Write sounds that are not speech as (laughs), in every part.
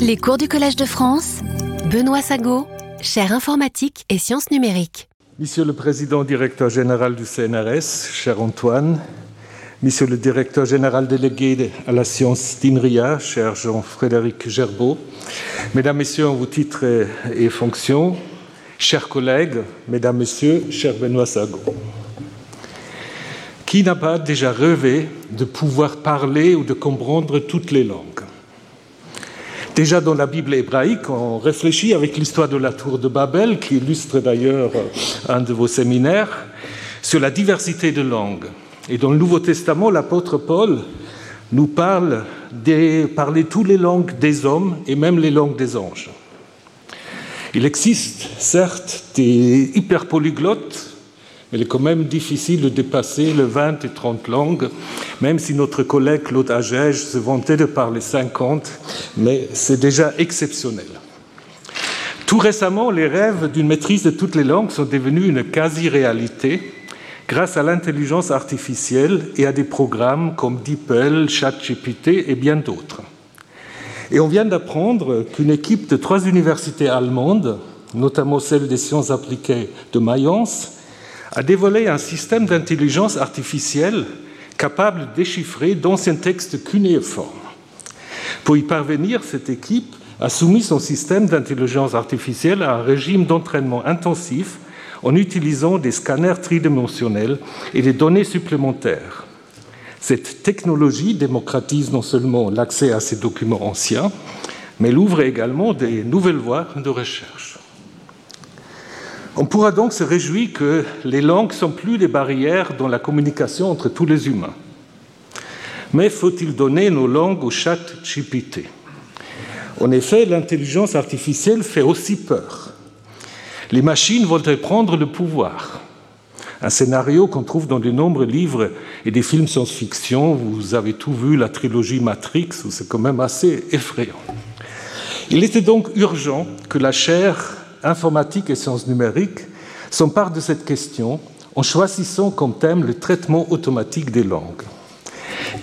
Les cours du Collège de France, Benoît Sago, chaire informatique et sciences numériques. Monsieur le Président directeur général du CNRS, cher Antoine, Monsieur le directeur général délégué à la science d'INRIA, cher Jean-Frédéric Gerbeau, Mesdames, Messieurs en vos titres et fonctions, chers collègues, Mesdames, Messieurs, cher Benoît Sago. Qui n'a pas déjà rêvé de pouvoir parler ou de comprendre toutes les langues? Déjà dans la Bible hébraïque, on réfléchit avec l'histoire de la tour de Babel, qui illustre d'ailleurs un de vos séminaires, sur la diversité de langues. Et dans le Nouveau Testament, l'apôtre Paul nous parle de parler toutes les langues des hommes et même les langues des anges. Il existe certes des hyperpolyglottes il est quand même difficile de dépasser les 20 et 30 langues, même si notre collègue Claude Agege se vantait de parler 50, mais c'est déjà exceptionnel. Tout récemment, les rêves d'une maîtrise de toutes les langues sont devenus une quasi-réalité grâce à l'intelligence artificielle et à des programmes comme DeepL, ChatGPT et bien d'autres. Et on vient d'apprendre qu'une équipe de trois universités allemandes, notamment celle des sciences appliquées de Mayence, a dévoilé un système d'intelligence artificielle capable de déchiffrer d'anciens textes cunéiformes. Pour y parvenir, cette équipe a soumis son système d'intelligence artificielle à un régime d'entraînement intensif en utilisant des scanners tridimensionnels et des données supplémentaires. Cette technologie démocratise non seulement l'accès à ces documents anciens, mais elle ouvre également des nouvelles voies de recherche. On pourra donc se réjouir que les langues sont plus des barrières dans la communication entre tous les humains. Mais faut-il donner nos langues au chat GPT En effet, l'intelligence artificielle fait aussi peur. Les machines vont-elles prendre le pouvoir Un scénario qu'on trouve dans de nombreux livres et des films science-fiction. Vous avez tout vu, la trilogie Matrix, où c'est quand même assez effrayant. Il était donc urgent que la chair informatique et sciences numériques s'empare de cette question en choisissant comme thème le traitement automatique des langues.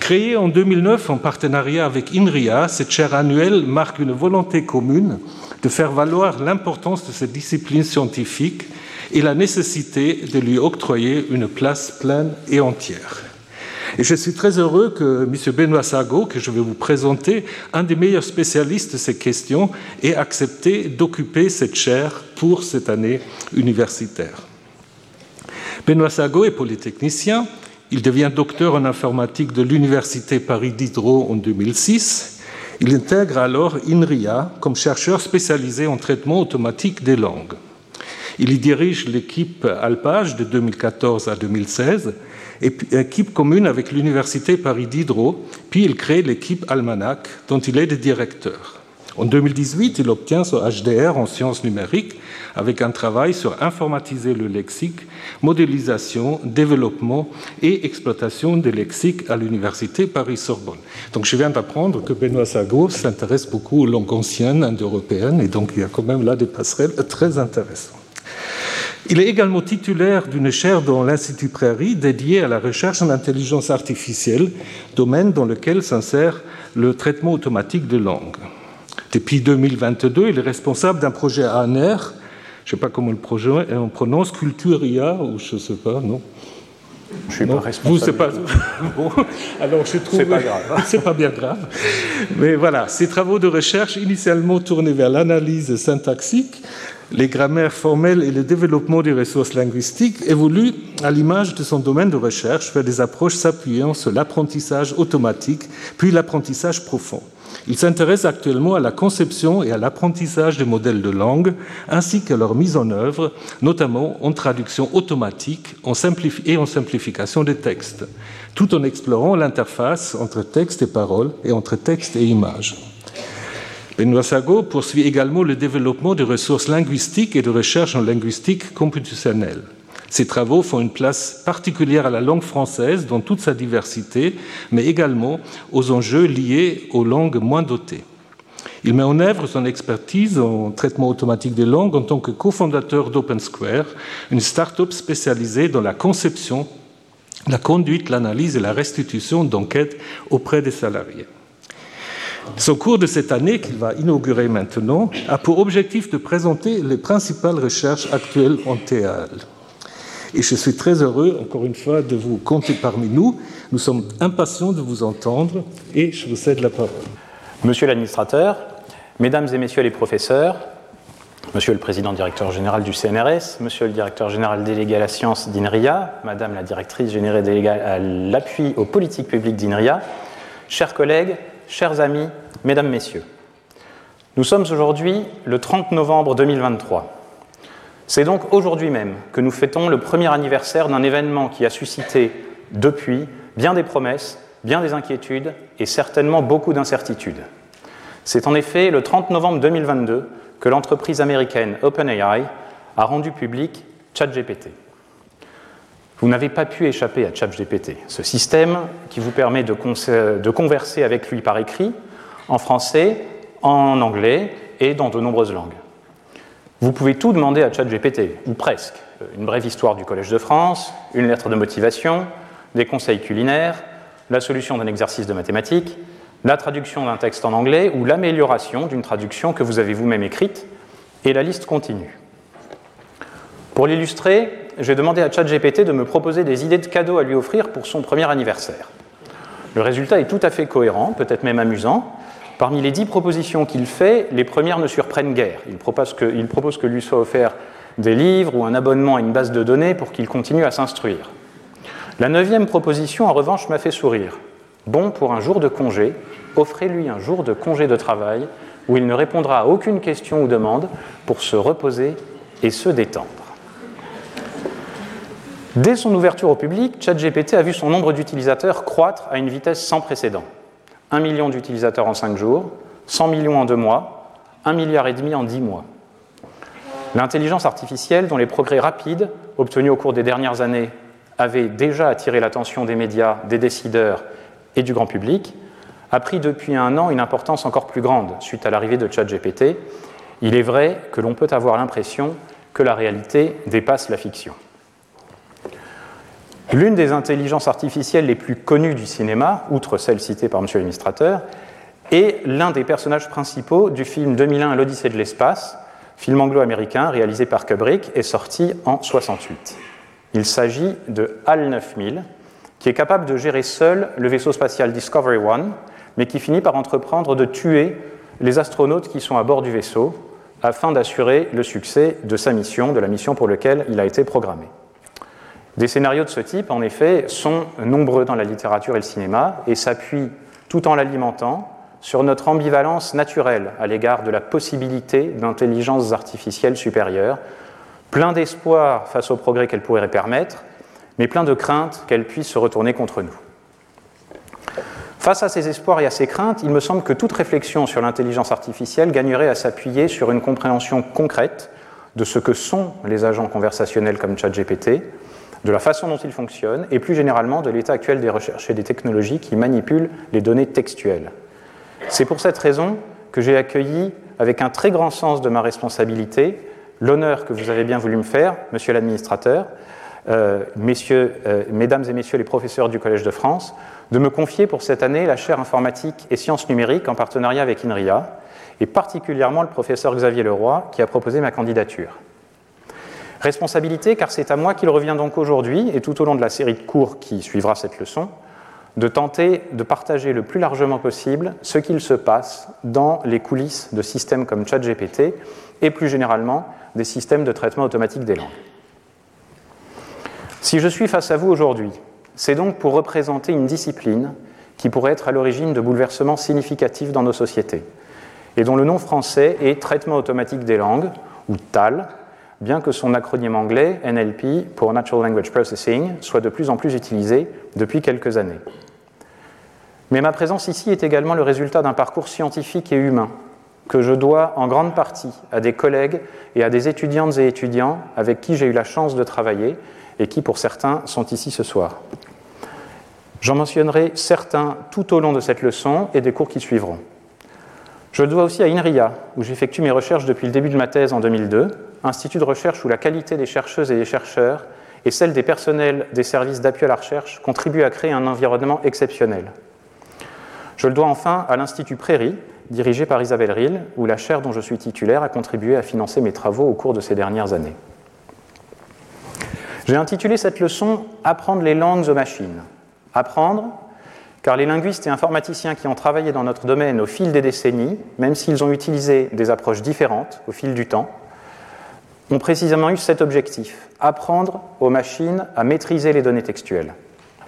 Créée en 2009 en partenariat avec INRIA, cette chaire annuelle marque une volonté commune de faire valoir l'importance de cette discipline scientifique et la nécessité de lui octroyer une place pleine et entière. Et je suis très heureux que M. Benoît Sago, que je vais vous présenter, un des meilleurs spécialistes de ces questions, ait accepté d'occuper cette chaire pour cette année universitaire. Benoît Sago est polytechnicien. Il devient docteur en informatique de l'Université Paris Diderot en 2006. Il intègre alors INRIA comme chercheur spécialisé en traitement automatique des langues. Il y dirige l'équipe Alpage de 2014 à 2016 équipe commune avec l'Université Paris Diderot, puis il crée l'équipe Almanac, dont il est le directeur. En 2018, il obtient son HDR en sciences numériques avec un travail sur informatiser le lexique, modélisation, développement et exploitation des lexiques à l'Université Paris-Sorbonne. Donc je viens d'apprendre que Benoît Sago s'intéresse beaucoup aux langues anciennes indo-européennes et donc il y a quand même là des passerelles très intéressantes. Il est également titulaire d'une chaire dans l'Institut Prairie dédiée à la recherche en intelligence artificielle, domaine dans lequel s'insère le traitement automatique de langue. Depuis 2022, il est responsable d'un projet ANR, je ne sais pas comment le projet on prononce, Culturia, ou je ne sais pas, non je suis pas responsable. Vous, pas... (laughs) bon, alors je trouve... C'est pas grave. (laughs) c'est pas bien grave. Mais voilà, ces travaux de recherche, initialement tournés vers l'analyse syntaxique, les grammaires formelles et le développement des ressources linguistiques évoluent à l'image de son domaine de recherche vers des approches s'appuyant sur l'apprentissage automatique, puis l'apprentissage profond. Il s'intéresse actuellement à la conception et à l'apprentissage des modèles de langue, ainsi qu'à leur mise en œuvre, notamment en traduction automatique et en simplification des textes, tout en explorant l'interface entre texte et parole et entre texte et image. Benoît Sago poursuit également le développement des ressources linguistiques et de recherche en linguistique computationnelle. Ses travaux font une place particulière à la langue française dans toute sa diversité, mais également aux enjeux liés aux langues moins dotées. Il met en œuvre son expertise en traitement automatique des langues en tant que cofondateur d'OpenSquare, une start-up spécialisée dans la conception, la conduite, l'analyse et la restitution d'enquêtes auprès des salariés. Son cours de cette année, qu'il va inaugurer maintenant, a pour objectif de présenter les principales recherches actuelles en TL. Et je suis très heureux, encore une fois, de vous compter parmi nous. Nous sommes impatients de vous entendre et je vous cède la parole. Monsieur l'administrateur, mesdames et messieurs les professeurs, monsieur le président directeur général du CNRS, monsieur le directeur général délégué à la science d'INRIA, madame la directrice générale déléguée à l'appui aux politiques publiques d'INRIA, chers collègues, chers amis, mesdames, messieurs. Nous sommes aujourd'hui le 30 novembre 2023. C'est donc aujourd'hui même que nous fêtons le premier anniversaire d'un événement qui a suscité, depuis, bien des promesses, bien des inquiétudes et certainement beaucoup d'incertitudes. C'est en effet le 30 novembre 2022 que l'entreprise américaine OpenAI a rendu public ChatGPT. Vous n'avez pas pu échapper à ChatGPT, ce système qui vous permet de, converser avec lui par écrit, en français, en anglais et dans de nombreuses langues. Vous pouvez tout demander à ChatGPT, ou presque. Une brève histoire du Collège de France, une lettre de motivation, des conseils culinaires, la solution d'un exercice de mathématiques, la traduction d'un texte en anglais ou l'amélioration d'une traduction que vous avez vous-même écrite, et la liste continue. Pour l'illustrer, j'ai demandé à ChatGPT de me proposer des idées de cadeaux à lui offrir pour son premier anniversaire. Le résultat est tout à fait cohérent, peut-être même amusant, Parmi les dix propositions qu'il fait, les premières ne surprennent guère. Il propose, que, il propose que lui soit offert des livres ou un abonnement à une base de données pour qu'il continue à s'instruire. La neuvième proposition, en revanche, m'a fait sourire. Bon pour un jour de congé, offrez-lui un jour de congé de travail où il ne répondra à aucune question ou demande pour se reposer et se détendre. Dès son ouverture au public, ChatGPT a vu son nombre d'utilisateurs croître à une vitesse sans précédent. 1 million d'utilisateurs en 5 jours, 100 millions en 2 mois, 1 milliard et demi en 10 mois. L'intelligence artificielle, dont les progrès rapides obtenus au cours des dernières années avaient déjà attiré l'attention des médias, des décideurs et du grand public, a pris depuis un an une importance encore plus grande suite à l'arrivée de ChatGPT. Il est vrai que l'on peut avoir l'impression que la réalité dépasse la fiction. L'une des intelligences artificielles les plus connues du cinéma, outre celle citée par M. l'administrateur, est l'un des personnages principaux du film 2001 L'Odyssée de l'espace, film anglo-américain réalisé par Kubrick et sorti en 68. Il s'agit de HAL 9000, qui est capable de gérer seul le vaisseau spatial Discovery One, mais qui finit par entreprendre de tuer les astronautes qui sont à bord du vaisseau afin d'assurer le succès de sa mission, de la mission pour laquelle il a été programmé. Des scénarios de ce type, en effet, sont nombreux dans la littérature et le cinéma et s'appuient, tout en l'alimentant, sur notre ambivalence naturelle à l'égard de la possibilité d'intelligence artificielle supérieure, plein d'espoir face au progrès qu'elle pourrait permettre, mais plein de crainte qu'elle puisse se retourner contre nous. Face à ces espoirs et à ces craintes, il me semble que toute réflexion sur l'intelligence artificielle gagnerait à s'appuyer sur une compréhension concrète de ce que sont les agents conversationnels comme ChatGPT, de la façon dont ils fonctionnent et plus généralement de l'état actuel des recherches et des technologies qui manipulent les données textuelles. C'est pour cette raison que j'ai accueilli avec un très grand sens de ma responsabilité l'honneur que vous avez bien voulu me faire, monsieur l'administrateur, euh, euh, mesdames et messieurs les professeurs du Collège de France, de me confier pour cette année la chaire informatique et sciences numériques en partenariat avec INRIA, et particulièrement le professeur Xavier Leroy qui a proposé ma candidature. Responsabilité, car c'est à moi qu'il revient donc aujourd'hui, et tout au long de la série de cours qui suivra cette leçon, de tenter de partager le plus largement possible ce qu'il se passe dans les coulisses de systèmes comme ChatGPT et plus généralement des systèmes de traitement automatique des langues. Si je suis face à vous aujourd'hui, c'est donc pour représenter une discipline qui pourrait être à l'origine de bouleversements significatifs dans nos sociétés, et dont le nom français est Traitement automatique des langues, ou TAL, bien que son acronyme anglais, NLP, pour Natural Language Processing, soit de plus en plus utilisé depuis quelques années. Mais ma présence ici est également le résultat d'un parcours scientifique et humain que je dois en grande partie à des collègues et à des étudiantes et étudiants avec qui j'ai eu la chance de travailler et qui, pour certains, sont ici ce soir. J'en mentionnerai certains tout au long de cette leçon et des cours qui suivront. Je le dois aussi à INRIA, où j'effectue mes recherches depuis le début de ma thèse en 2002, institut de recherche où la qualité des chercheuses et des chercheurs et celle des personnels des services d'appui à la recherche contribuent à créer un environnement exceptionnel. Je le dois enfin à l'Institut Prairie, dirigé par Isabelle Rill, où la chaire dont je suis titulaire a contribué à financer mes travaux au cours de ces dernières années. J'ai intitulé cette leçon Apprendre les langues aux machines. Apprendre, car les linguistes et informaticiens qui ont travaillé dans notre domaine au fil des décennies, même s'ils ont utilisé des approches différentes au fil du temps, ont précisément eu cet objectif, apprendre aux machines à maîtriser les données textuelles.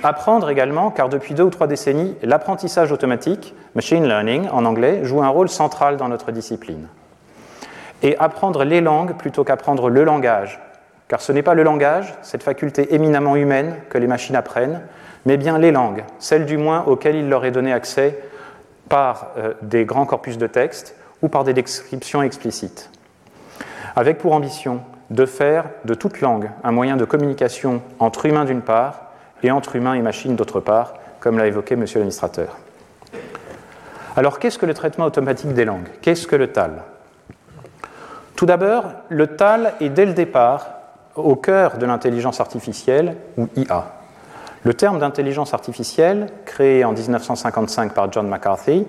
Apprendre également, car depuis deux ou trois décennies, l'apprentissage automatique, machine learning en anglais, joue un rôle central dans notre discipline. Et apprendre les langues plutôt qu'apprendre le langage, car ce n'est pas le langage, cette faculté éminemment humaine que les machines apprennent, mais bien les langues, celles du moins auxquelles il leur est donné accès par euh, des grands corpus de texte ou par des descriptions explicites. Avec pour ambition de faire de toute langue un moyen de communication entre humains d'une part et entre humains et machines d'autre part, comme l'a évoqué M. l'administrateur. Alors qu'est-ce que le traitement automatique des langues? Qu'est-ce que le TAL? Tout d'abord, le TAL est dès le départ au cœur de l'intelligence artificielle, ou IA. Le terme d'intelligence artificielle, créé en 1955 par John McCarthy,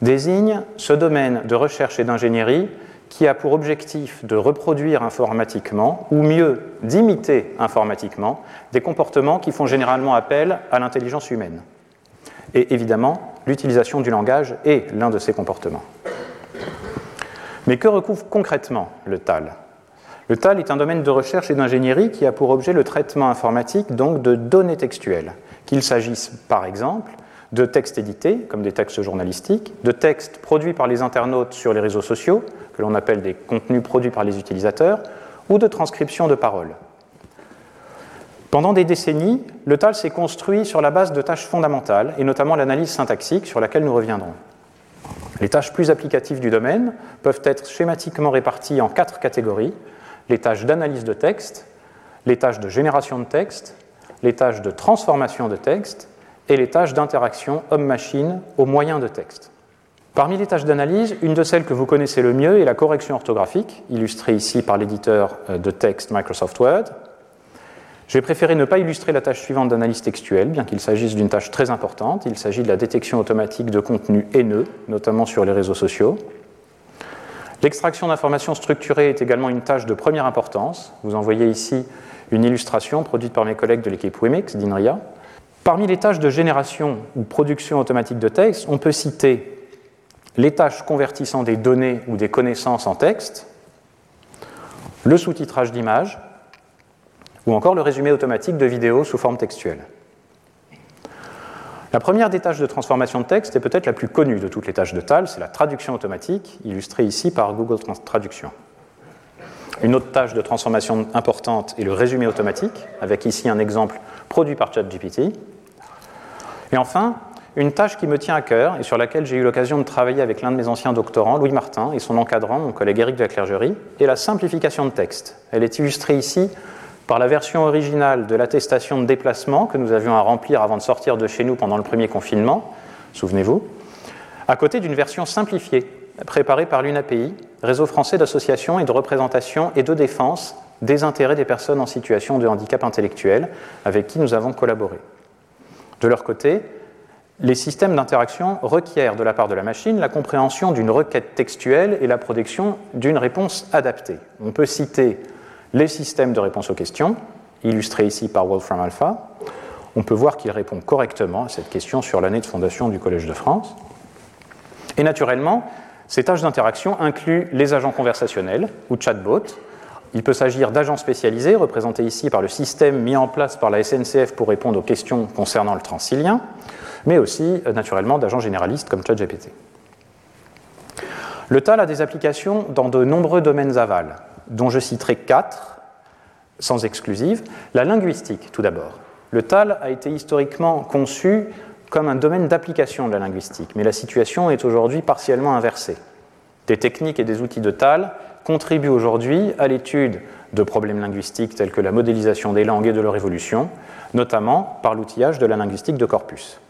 désigne ce domaine de recherche et d'ingénierie qui a pour objectif de reproduire informatiquement, ou mieux d'imiter informatiquement, des comportements qui font généralement appel à l'intelligence humaine. Et évidemment, l'utilisation du langage est l'un de ces comportements. Mais que recouvre concrètement le TAL? Le TAL est un domaine de recherche et d'ingénierie qui a pour objet le traitement informatique donc de données textuelles, qu'il s'agisse par exemple de textes édités, comme des textes journalistiques, de textes produits par les internautes sur les réseaux sociaux, que l'on appelle des contenus produits par les utilisateurs, ou de transcription de paroles. Pendant des décennies, le TAL s'est construit sur la base de tâches fondamentales, et notamment l'analyse syntaxique, sur laquelle nous reviendrons. Les tâches plus applicatives du domaine peuvent être schématiquement réparties en quatre catégories les tâches d'analyse de texte, les tâches de génération de texte, les tâches de transformation de texte et les tâches d'interaction homme-machine au moyen de texte. Parmi les tâches d'analyse, une de celles que vous connaissez le mieux est la correction orthographique, illustrée ici par l'éditeur euh, de texte Microsoft Word. J'ai préféré ne pas illustrer la tâche suivante d'analyse textuelle, bien qu'il s'agisse d'une tâche très importante. Il s'agit de la détection automatique de contenus haineux, notamment sur les réseaux sociaux. L'extraction d'informations structurées est également une tâche de première importance. Vous en voyez ici une illustration produite par mes collègues de l'équipe Wimix d'INRIA. Parmi les tâches de génération ou production automatique de texte, on peut citer les tâches convertissant des données ou des connaissances en texte, le sous-titrage d'images, ou encore le résumé automatique de vidéos sous forme textuelle. La première des tâches de transformation de texte est peut-être la plus connue de toutes les tâches de TAL, c'est la traduction automatique, illustrée ici par Google Traduction. Une autre tâche de transformation importante est le résumé automatique, avec ici un exemple produit par ChatGPT. Et enfin, une tâche qui me tient à cœur et sur laquelle j'ai eu l'occasion de travailler avec l'un de mes anciens doctorants, Louis Martin, et son encadrant, mon collègue Éric de la Clergerie, est la simplification de texte. Elle est illustrée ici par la version originale de l'attestation de déplacement que nous avions à remplir avant de sortir de chez nous pendant le premier confinement, souvenez-vous, à côté d'une version simplifiée préparée par l'UNAPI, Réseau français d'associations et de représentation et de défense des intérêts des personnes en situation de handicap intellectuel, avec qui nous avons collaboré. De leur côté, les systèmes d'interaction requièrent de la part de la machine la compréhension d'une requête textuelle et la production d'une réponse adaptée. On peut citer les systèmes de réponse aux questions, illustrés ici par Wolfram Alpha. On peut voir qu'il répond correctement à cette question sur l'année de fondation du Collège de France. Et naturellement, ces tâches d'interaction incluent les agents conversationnels ou chatbots. Il peut s'agir d'agents spécialisés, représentés ici par le système mis en place par la SNCF pour répondre aux questions concernant le transilien mais aussi euh, naturellement d'agents généralistes comme ChatGPT. Le TAL a des applications dans de nombreux domaines aval, dont je citerai quatre, sans exclusive. La linguistique, tout d'abord. Le TAL a été historiquement conçu comme un domaine d'application de la linguistique, mais la situation est aujourd'hui partiellement inversée. Des techniques et des outils de TAL contribuent aujourd'hui à l'étude de problèmes linguistiques tels que la modélisation des langues et de leur évolution, notamment par l'outillage de la linguistique de corpus.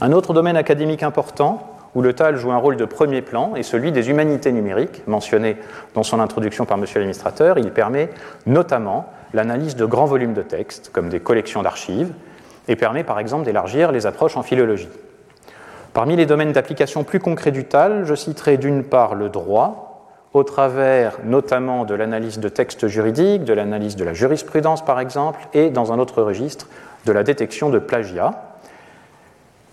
Un autre domaine académique important où le TAL joue un rôle de premier plan est celui des humanités numériques, mentionné dans son introduction par M. l'administrateur. Il permet notamment l'analyse de grands volumes de textes, comme des collections d'archives, et permet par exemple d'élargir les approches en philologie. Parmi les domaines d'application plus concrets du TAL, je citerai d'une part le droit, au travers notamment de l'analyse de textes juridiques, de l'analyse de la jurisprudence par exemple, et dans un autre registre, de la détection de plagiat,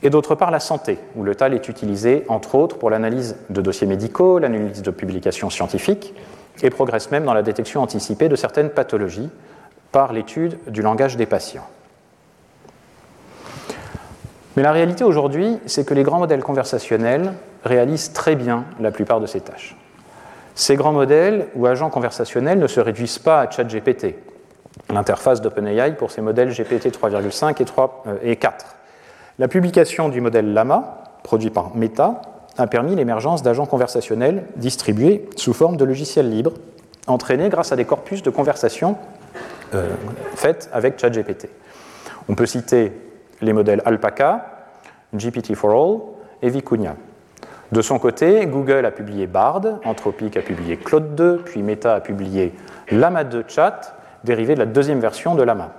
et d'autre part la santé, où le TAL est utilisé entre autres pour l'analyse de dossiers médicaux, l'analyse de publications scientifiques, et progresse même dans la détection anticipée de certaines pathologies par l'étude du langage des patients. Mais la réalité aujourd'hui, c'est que les grands modèles conversationnels réalisent très bien la plupart de ces tâches. Ces grands modèles ou agents conversationnels ne se réduisent pas à ChatGPT, l'interface d'OpenAI pour ces modèles GPT 3,5 et, 3, euh, 4. La publication du modèle Lama, produit par Meta, a permis l'émergence d'agents conversationnels distribués sous forme de logiciels libres, entraînés grâce à des corpus de conversation euh, faits avec ChatGPT. On peut citer les modèles Alpaca, GPT4All et Vicuña. De son côté, Google a publié Bard, Anthropic a publié Claude 2, puis Meta a publié Lama 2 Chat, dérivé de la deuxième version de Lama.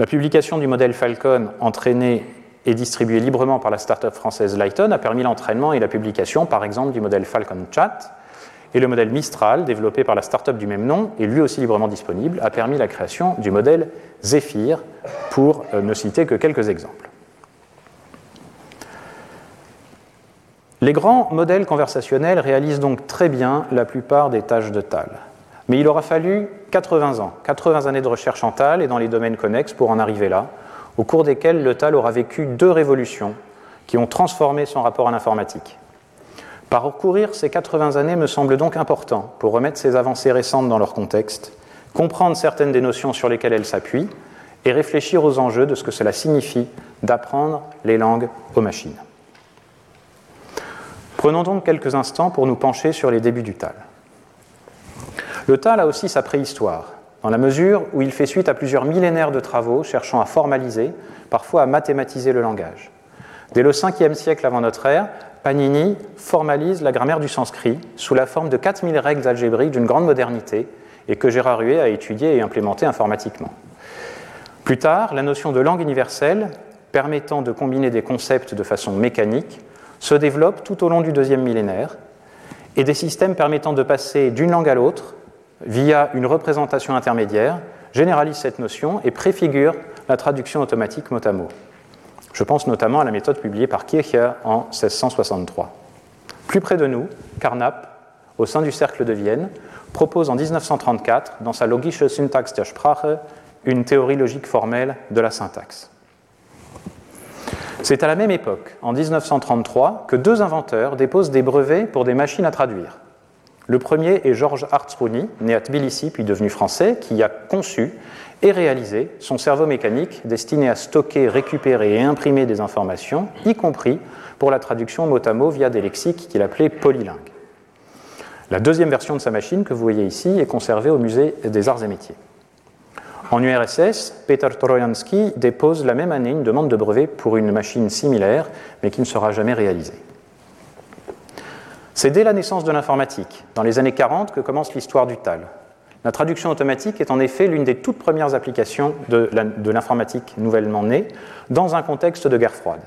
La publication du modèle Falcon, entraîné et distribué librement par la start-up française Lighton, a permis l'entraînement et la publication, par exemple, du modèle Falcon Chat. Et le modèle Mistral, développé par la start-up du même nom et lui aussi librement disponible, a permis la création du modèle Zephyr, pour euh, ne citer que quelques exemples. Les grands modèles conversationnels réalisent donc très bien la plupart des tâches de TAL. Mais il aura fallu 80 ans, 80 années de recherche en TAL et dans les domaines connexes pour en arriver là, au cours desquels le TAL aura vécu deux révolutions qui ont transformé son rapport à l'informatique. Parcourir ces 80 années me semble donc important pour remettre ces avancées récentes dans leur contexte, comprendre certaines des notions sur lesquelles elles s'appuient et réfléchir aux enjeux de ce que cela signifie d'apprendre les langues aux machines. Prenons donc quelques instants pour nous pencher sur les débuts du TAL. Le TAL a aussi sa préhistoire, dans la mesure où il fait suite à plusieurs millénaires de travaux cherchant à formaliser, parfois à mathématiser le langage. Dès le 5e siècle avant notre ère, Panini formalise la grammaire du sanskrit sous la forme de 4000 règles algébriques d'une grande modernité et que Gérard Huet a étudié et implémenté informatiquement. Plus tard, la notion de langue universelle, permettant de combiner des concepts de façon mécanique, se développe tout au long du deuxième millénaire, et des systèmes permettant de passer d'une langue à l'autre via une représentation intermédiaire généralisent cette notion et préfigurent la traduction automatique mot à mot. Je pense notamment à la méthode publiée par Kircher en 1663. Plus près de nous, Carnap, au sein du Cercle de Vienne, propose en 1934, dans sa Logische Syntax der Sprache, une théorie logique formelle de la syntaxe. C'est à la même époque, en 1933, que deux inventeurs déposent des brevets pour des machines à traduire. Le premier est Georges Hartzruni, né à Tbilissi puis devenu français, qui a conçu et réalisé son cerveau mécanique destiné à stocker, récupérer et imprimer des informations, y compris pour la traduction mot à mot via des lexiques qu'il appelait polylingues. La deuxième version de sa machine, que vous voyez ici, est conservée au musée des arts et métiers. En URSS, Peter Trojansky dépose la même année une demande de brevet pour une machine similaire, mais qui ne sera jamais réalisée. C'est dès la naissance de l'informatique, dans les années 40, que commence l'histoire du TAL. La traduction automatique est en effet l'une des toutes premières applications de l'informatique nouvellement née, dans un contexte de guerre froide.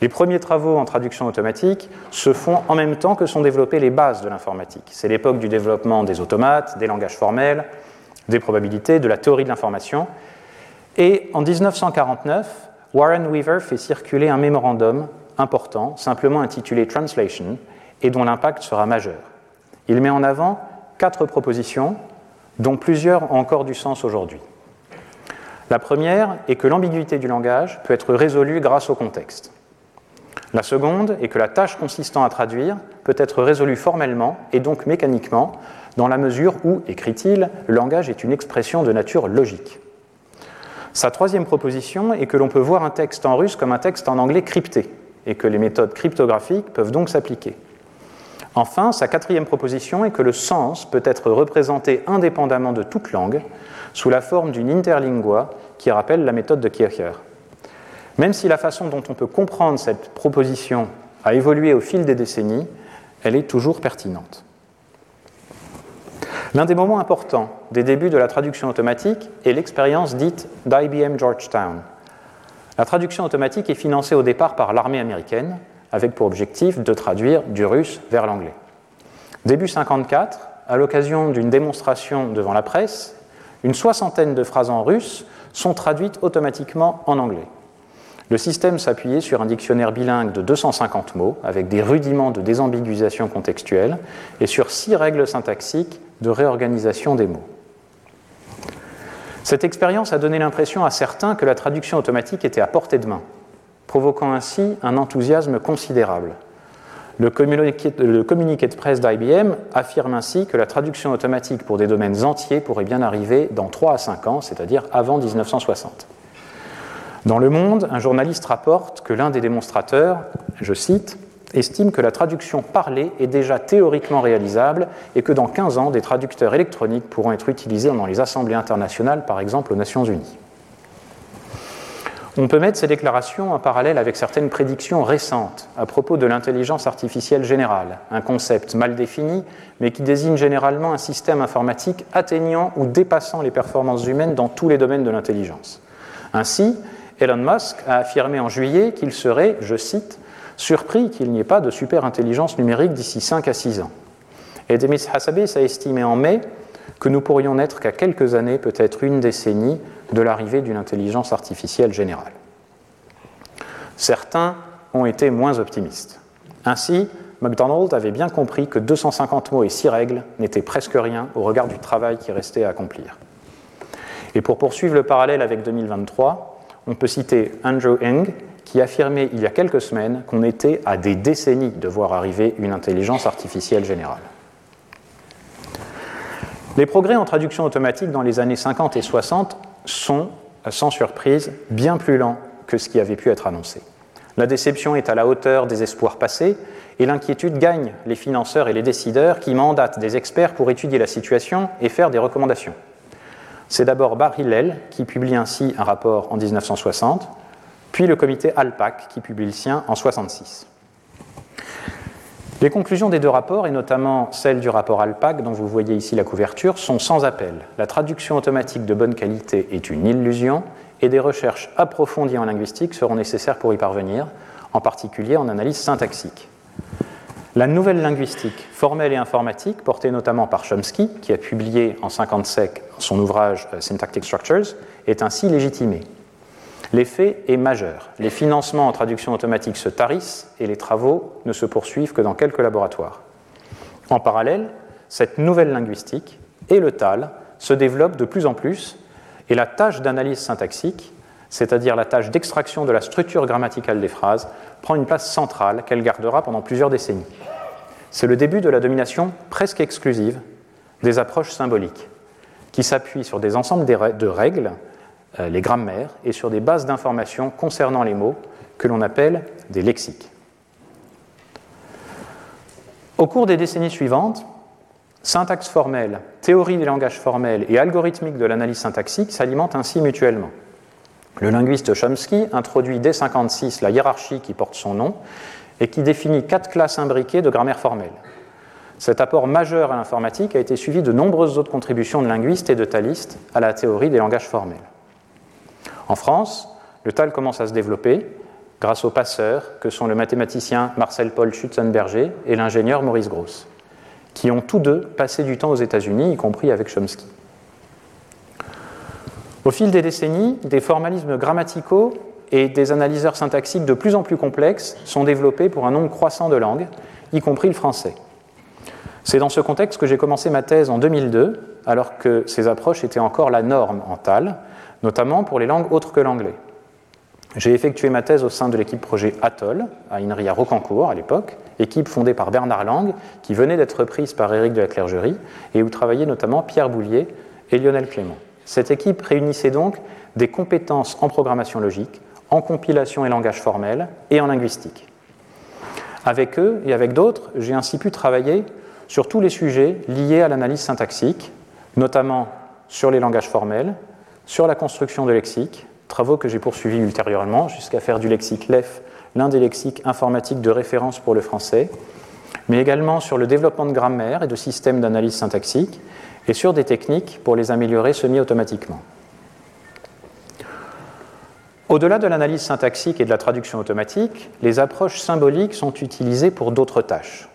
Les premiers travaux en traduction automatique se font en même temps que sont développées les bases de l'informatique. C'est l'époque du développement des automates, des langages formels, des probabilités, de la théorie de l'information. Et en 1949, Warren Weaver fait circuler un mémorandum important, simplement intitulé Translation, et dont l'impact sera majeur. Il met en avant quatre propositions, dont plusieurs ont encore du sens aujourd'hui. La première est que l'ambiguïté du langage peut être résolue grâce au contexte. La seconde est que la tâche consistant à traduire peut être résolue formellement et donc mécaniquement dans la mesure où, écrit-il, le langage est une expression de nature logique. Sa troisième proposition est que l'on peut voir un texte en russe comme un texte en anglais crypté, et que les méthodes cryptographiques peuvent donc s'appliquer. Enfin, sa quatrième proposition est que le sens peut être représenté indépendamment de toute langue, sous la forme d'une interlingua qui rappelle la méthode de Kircher. Même si la façon dont on peut comprendre cette proposition a évolué au fil des décennies, elle est toujours pertinente. L'un des moments importants des débuts de la traduction automatique est l'expérience dite d'IBM Georgetown. La traduction automatique est financée au départ par l'armée américaine, avec pour objectif de traduire du russe vers l'anglais. Début 1954, à l'occasion d'une démonstration devant la presse, une soixantaine de phrases en russe sont traduites automatiquement en anglais. Le système s'appuyait sur un dictionnaire bilingue de 250 mots, avec des rudiments de désambiguisation contextuelle, et sur six règles syntaxiques de réorganisation des mots. Cette expérience a donné l'impression à certains que la traduction automatique était à portée de main, provoquant ainsi un enthousiasme considérable. Le communiqué, de presse d'IBM affirme ainsi que la traduction automatique pour des domaines entiers pourrait bien arriver dans 3 à 5 ans, c'est-à-dire avant 1960. Dans Le Monde, un journaliste rapporte que l'un des démonstrateurs, je cite, estime que la traduction parlée est déjà théoriquement réalisable et que dans 15 ans, des traducteurs électroniques pourront être utilisés dans les assemblées internationales, par exemple aux Nations Unies. On peut mettre ces déclarations en parallèle avec certaines prédictions récentes à propos de l'intelligence artificielle générale, un concept mal défini, mais qui désigne généralement un système informatique atteignant ou dépassant les performances humaines dans tous les domaines de l'intelligence. Ainsi, Elon Musk a affirmé en juillet qu'il serait, je cite, surpris qu'il n'y ait pas de super-intelligence numérique d'ici 5 à 6 ans. Et Demis Hassabis a estimé en mai que nous pourrions n'être qu'à quelques années, peut-être une décennie, de l'arrivée d'une intelligence artificielle générale. Certains ont été moins optimistes. Ainsi, McDonald avait bien compris que 250 mots et 6 règles n'étaient presque rien au regard du travail qui restait à accomplir. Et pour poursuivre le parallèle avec 2023, on peut citer Andrew Ng, qui affirmait il y a quelques semaines qu'on était à des décennies de voir arriver une intelligence artificielle générale. Les progrès en traduction automatique dans les années 50 et 60 sont, sans surprise, bien plus lents que ce qui avait pu être annoncé. La déception est à la hauteur des espoirs passés et l'inquiétude gagne les financeurs et les décideurs qui mandatent des experts pour étudier la situation et faire des recommandations. C'est d'abord Barry Lell qui publie ainsi un rapport en 1960, puis le comité ALPAC qui publie le sien en 1966. Les conclusions des deux rapports, et notamment celle du rapport ALPAC dont vous voyez ici la couverture, sont sans appel. La traduction automatique de bonne qualité est une illusion et des recherches approfondies en linguistique seront nécessaires pour y parvenir, en particulier en analyse syntaxique. La nouvelle linguistique formelle et informatique, portée notamment par Chomsky, qui a publié en 1957 son ouvrage euh, Syntactic Structures, est ainsi légitimée. L'effet est majeur. Les financements en traduction automatique se tarissent et les travaux ne se poursuivent que dans quelques laboratoires. En parallèle, cette nouvelle linguistique et le TAL se développent de plus en plus et la tâche d'analyse syntaxique, c'est-à-dire la tâche d'extraction de la structure grammaticale des phrases, prend une place centrale qu'elle gardera pendant plusieurs décennies. C'est le début de la domination presque exclusive des approches symboliques, qui s'appuient sur des ensembles de règles les grammaires et sur des bases d'informations concernant les mots que l'on appelle des lexiques. Au cours des décennies suivantes, syntaxe formelle, théorie des langages formels et algorithmique de l'analyse syntaxique s'alimentent ainsi mutuellement. Le linguiste Chomsky introduit dès 1956 la hiérarchie qui porte son nom et qui définit quatre classes imbriquées de grammaire formelle. Cet apport majeur à l'informatique a été suivi de nombreuses autres contributions de linguistes et de talistes à la théorie des langages formels. En France, le TAL commence à se développer grâce aux passeurs que sont le mathématicien Marcel-Paul Schutzenberger et l'ingénieur Maurice Gross, qui ont tous deux passé du temps aux États-Unis, y compris avec Chomsky. Au fil des décennies, des formalismes grammaticaux et des analyseurs syntaxiques de plus en plus complexes sont développés pour un nombre croissant de langues, y compris le français. C'est dans ce contexte que j'ai commencé ma thèse en 2002, alors que ces approches étaient encore la norme en TAL, notamment pour les langues autres que l'anglais. J'ai effectué ma thèse au sein de l'équipe projet Atoll, à INRIA Rocancourt à l'époque, équipe fondée par Bernard Lang, qui venait d'être prise par Éric de la Clergerie, et où travaillaient notamment Pierre Boulier et Lionel Clément. Cette équipe réunissait donc des compétences en programmation logique, en compilation et langage formel, et en linguistique. Avec eux et avec d'autres, j'ai ainsi pu travailler sur tous les sujets liés à l'analyse syntaxique, notamment sur les langages formels, sur la construction de lexique, travaux que j'ai poursuivis ultérieurement jusqu'à faire du lexique LEF l'un des lexiques informatiques de référence pour le français, mais également sur le développement de grammaire et de systèmes d'analyse syntaxique, et sur des techniques pour les améliorer semi-automatiquement. Au-delà de l'analyse syntaxique et de la traduction automatique, les approches symboliques sont utilisées pour d'autres tâches.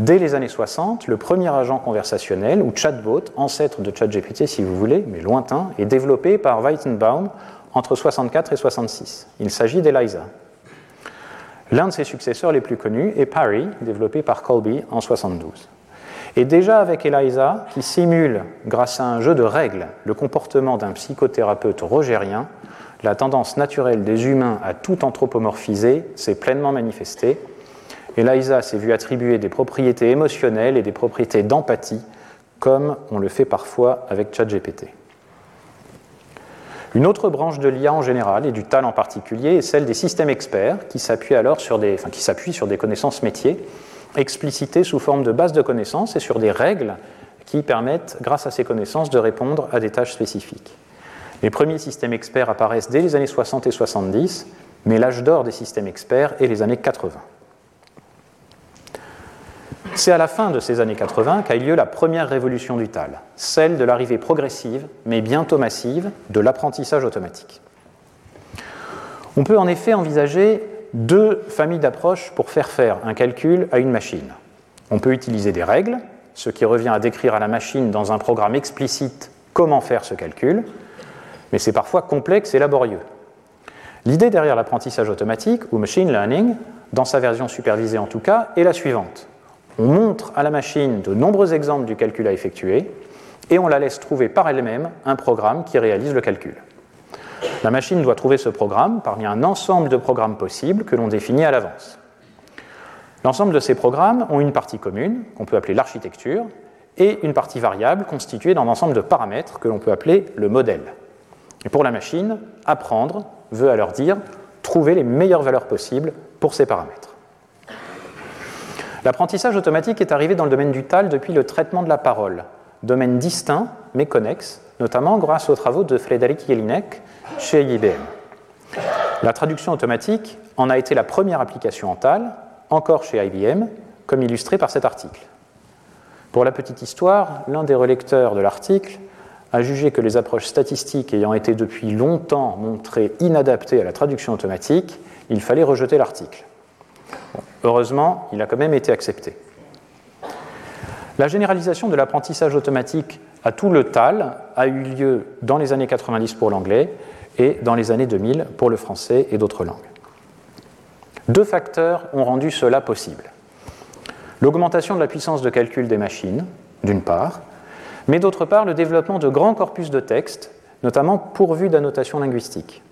Dès les années 60, le premier agent conversationnel, ou chatbot, ancêtre de ChatGPT si vous voulez, mais lointain, est développé par Weitenbaum entre 64 et 66. Il s'agit d'Eliza. L'un de ses successeurs les plus connus est Parry, développé par Colby en 72. Et déjà avec Eliza, qui simule, grâce à un jeu de règles, le comportement d'un psychothérapeute rogérien, la tendance naturelle des humains à tout anthropomorphiser s'est pleinement manifestée. Eliza s'est vu attribuer des propriétés émotionnelles et des propriétés d'empathie, comme on le fait parfois avec ChatGPT. Une autre branche de l'IA en général et du TAL en particulier est celle des systèmes experts qui s'appuient alors qui s'appuient sur des connaissances métiers explicitées sous forme de bases de connaissances et sur des règles qui permettent, grâce à ces connaissances, de répondre à des tâches spécifiques. Les premiers systèmes experts apparaissent dès les années 60 et 70, mais l'âge d'or des systèmes experts est les années 80. C'est à la fin de ces années 80 qu'a eu lieu la première révolution du TAL, celle de l'arrivée progressive, mais bientôt massive, de l'apprentissage automatique. On peut en effet envisager deux familles d'approches pour faire faire un calcul à une machine. On peut utiliser des règles, ce qui revient à décrire à la machine dans un programme explicite comment faire ce calcul, mais c'est parfois complexe et laborieux. L'idée derrière l'apprentissage automatique, ou machine learning, dans sa version supervisée en tout cas, est la suivante. On montre à la machine de nombreux exemples du calcul à effectuer et on la laisse trouver par elle-même un programme qui réalise le calcul. La machine doit trouver ce programme parmi un ensemble de programmes possibles que l'on définit à l'avance. L'ensemble de ces programmes ont une partie commune, qu'on peut appeler l'architecture, et une partie variable constituée d'un ensemble de paramètres que l'on peut appeler le modèle. Et pour la machine, apprendre veut alors dire trouver les meilleures valeurs possibles pour ces paramètres. L'apprentissage automatique est arrivé dans le domaine du TAL depuis le traitement de la parole, domaine distinct mais connexe, notamment grâce aux travaux de Frédéric Jelinek chez IBM. La traduction automatique en a été la première application en TAL, encore chez IBM, comme illustré par cet article. Pour la petite histoire, l'un des relecteurs de l'article a jugé que les approches statistiques ayant été depuis longtemps montrées inadaptées à la traduction automatique, il fallait rejeter l'article. Heureusement, il a quand même été accepté. La généralisation de l'apprentissage automatique à tout le TAL a eu lieu dans les années 90 pour l'anglais et dans les années 2000 pour le français et d'autres langues. Deux facteurs ont rendu cela possible. L'augmentation de la puissance de calcul des machines, d'une part, mais d'autre part le développement de grands corpus de textes, notamment pourvus d'annotations linguistiques.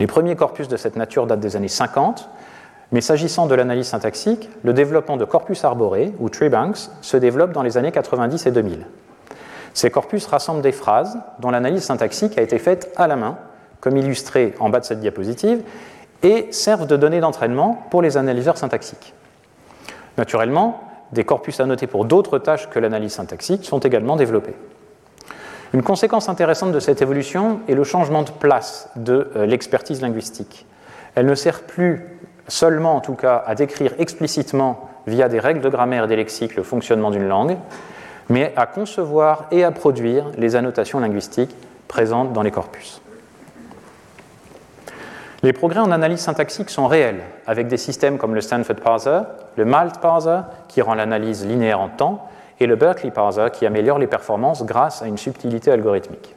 Les premiers corpus de cette nature datent des années 50, mais s'agissant de l'analyse syntaxique, le développement de corpus arborés, ou treebanks, se développe dans les années 90 et 2000. Ces corpus rassemblent des phrases dont l'analyse syntaxique a été faite à la main, comme illustré en bas de cette diapositive, et servent de données d'entraînement pour les analyseurs syntaxiques. Naturellement, des corpus annotés pour d'autres tâches que l'analyse syntaxique sont également développés. Une conséquence intéressante de cette évolution est le changement de place de euh, l'expertise linguistique. Elle ne sert plus seulement, en tout cas, à décrire explicitement, via des règles de grammaire et des lexiques, le fonctionnement d'une langue, mais à concevoir et à produire les annotations linguistiques présentes dans les corpus. Les progrès en analyse syntaxique sont réels, avec des systèmes comme le Stanford Parser, le Malt Parser, qui rend l'analyse linéaire en temps, et le Berkeley Parser, qui améliore les performances grâce à une subtilité algorithmique.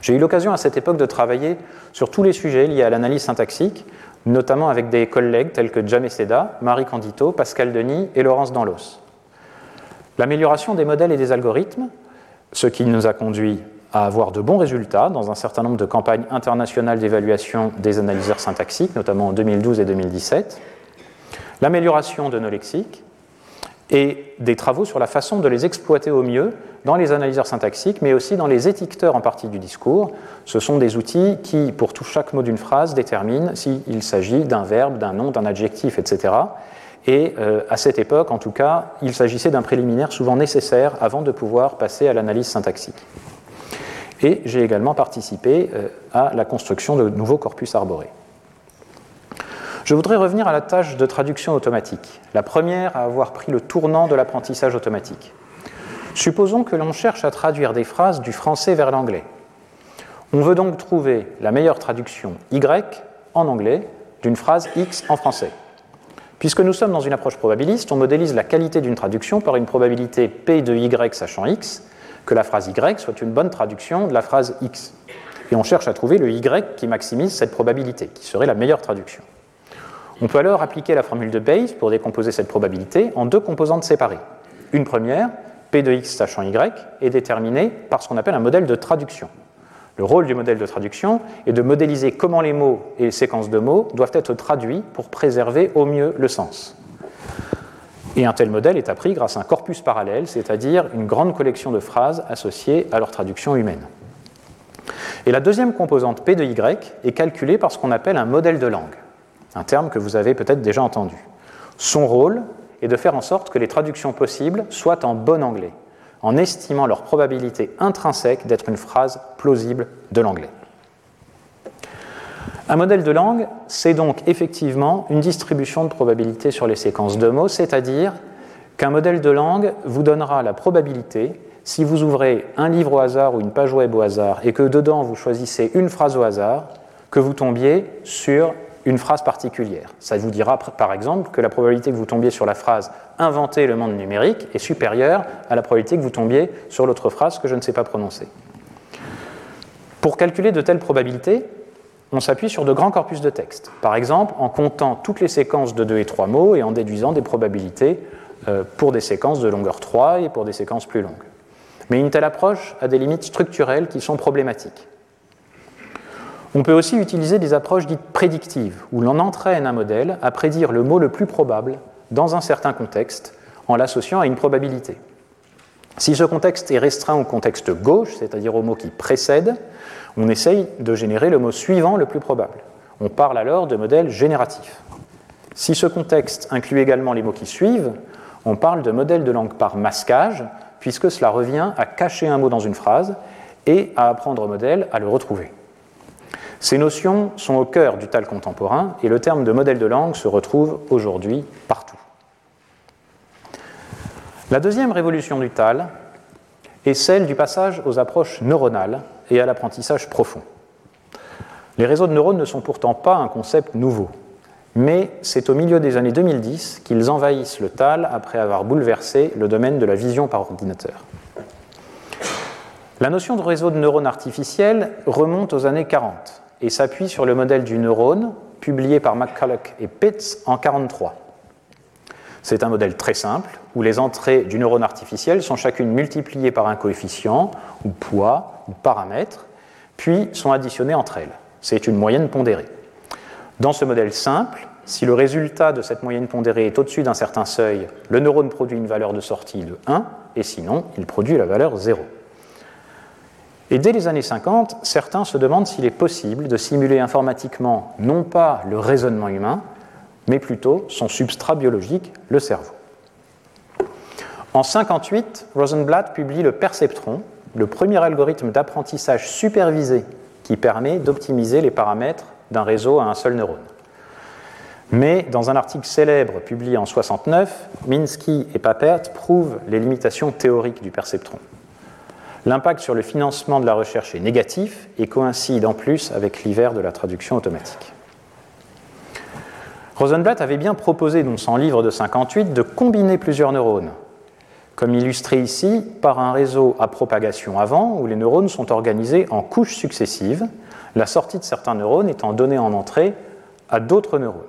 J'ai eu l'occasion à cette époque de travailler sur tous les sujets liés à l'analyse syntaxique, notamment avec des collègues tels que Jamé Seda, Marie Candito, Pascal Denis et Laurence Danlos. L'amélioration des modèles et des algorithmes, ce qui nous a conduit à avoir de bons résultats dans un certain nombre de campagnes internationales d'évaluation des analyseurs syntaxiques, notamment en 2012 et 2017, l'amélioration de nos lexiques et des travaux sur la façon de les exploiter au mieux dans les analyseurs syntaxiques, mais aussi dans les étiqueteurs en partie du discours. Ce sont des outils qui, pour tout chaque mot d'une phrase, déterminent s'il s'agit d'un verbe, d'un nom, d'un adjectif, etc. Et euh, à cette époque, en tout cas, il s'agissait d'un préliminaire souvent nécessaire avant de pouvoir passer à l'analyse syntaxique. Et j'ai également participé euh, à la construction de nouveaux corpus arborés. Je voudrais revenir à la tâche de traduction automatique, la première à avoir pris le tournant de l'apprentissage automatique. Supposons que l'on cherche à traduire des phrases du français vers l'anglais. On veut donc trouver la meilleure traduction Y en anglais d'une phrase X en français. Puisque nous sommes dans une approche probabiliste, on modélise la qualité d'une traduction par une probabilité P de Y sachant X, que la phrase Y soit une bonne traduction de la phrase X. Et on cherche à trouver le Y qui maximise cette probabilité, qui serait la meilleure traduction. On peut alors appliquer la formule de Bayes pour décomposer cette probabilité en deux composantes séparées. Une première, P de x sachant y, est déterminée par ce qu'on appelle un modèle de traduction. Le rôle du modèle de traduction est de modéliser comment les mots et les séquences de mots doivent être traduits pour préserver au mieux le sens. Et un tel modèle est appris grâce à un corpus parallèle, c'est-à-dire une grande collection de phrases associées à leur traduction humaine. Et la deuxième composante P de Y est calculée par ce qu'on appelle un modèle de langue, un terme que vous avez peut-être déjà entendu. Son rôle est de faire en sorte que les traductions possibles soient en bon anglais, en estimant leur probabilité intrinsèque d'être une phrase plausible de l'anglais. Un modèle de langue, c'est donc effectivement une distribution de probabilité sur les séquences de mots, c'est-à-dire qu'un modèle de langue vous donnera la probabilité, si vous ouvrez un livre au hasard ou une page web au hasard et que dedans vous choisissez une phrase au hasard, que vous tombiez sur une phrase particulière. Ça vous dira par exemple que la probabilité que vous tombiez sur la phrase inventer le monde numérique est supérieure à la probabilité que vous tombiez sur l'autre phrase que je ne sais pas prononcer. Pour calculer de telles probabilités, on s'appuie sur de grands corpus de texte. Par exemple, en comptant toutes les séquences de 2 et 3 mots et en déduisant des probabilités euh, pour des séquences de longueur 3 et pour des séquences plus longues. Mais une telle approche a des limites structurelles qui sont problématiques. On peut aussi utiliser des approches dites prédictives, où l'on entraîne un modèle à prédire le mot le plus probable dans un certain contexte, en l'associant à une probabilité. Si ce contexte est restreint au contexte gauche, c'est-à-dire au mot qui précède, on essaye de générer le mot suivant le plus probable. On parle alors de modèle génératif. Si ce contexte inclut également les mots qui suivent, on parle de modèle de langue par masquage, puisque cela revient à cacher un mot dans une phrase et à apprendre au modèle à le retrouver. Ces notions sont au cœur du TAL contemporain et le terme de modèle de langue se retrouve aujourd'hui partout. La deuxième révolution du TAL est celle du passage aux approches neuronales et à l'apprentissage profond. Les réseaux de neurones ne sont pourtant pas un concept nouveau, mais c'est au milieu des années 2010 qu'ils envahissent le TAL après avoir bouleversé le domaine de la vision par ordinateur. La notion de réseau de neurones artificiels remonte aux années 40 et s'appuie sur le modèle du neurone publié par McCulloch et Pitts en 1943. C'est un modèle très simple où les entrées du neurone artificiel sont chacune multipliées par un coefficient ou poids ou paramètre, puis sont additionnées entre elles. C'est une moyenne pondérée. Dans ce modèle simple, si le résultat de cette moyenne pondérée est au-dessus d'un certain seuil, le neurone produit une valeur de sortie de 1, et sinon, il produit la valeur 0. Et dès les années 50, certains se demandent s'il est possible de simuler informatiquement non pas le raisonnement humain, mais plutôt son substrat biologique, le cerveau. En 1958, Rosenblatt publie le perceptron, le premier algorithme d'apprentissage supervisé qui permet d'optimiser les paramètres d'un réseau à un seul neurone. Mais dans un article célèbre publié en 1969, Minsky et Papert prouvent les limitations théoriques du perceptron. L'impact sur le financement de la recherche est négatif et coïncide en plus avec l'hiver de la traduction automatique. Rosenblatt avait bien proposé dans son livre de 58 de combiner plusieurs neurones, comme illustré ici par un réseau à propagation avant où les neurones sont organisés en couches successives, la sortie de certains neurones étant donnée en entrée à d'autres neurones.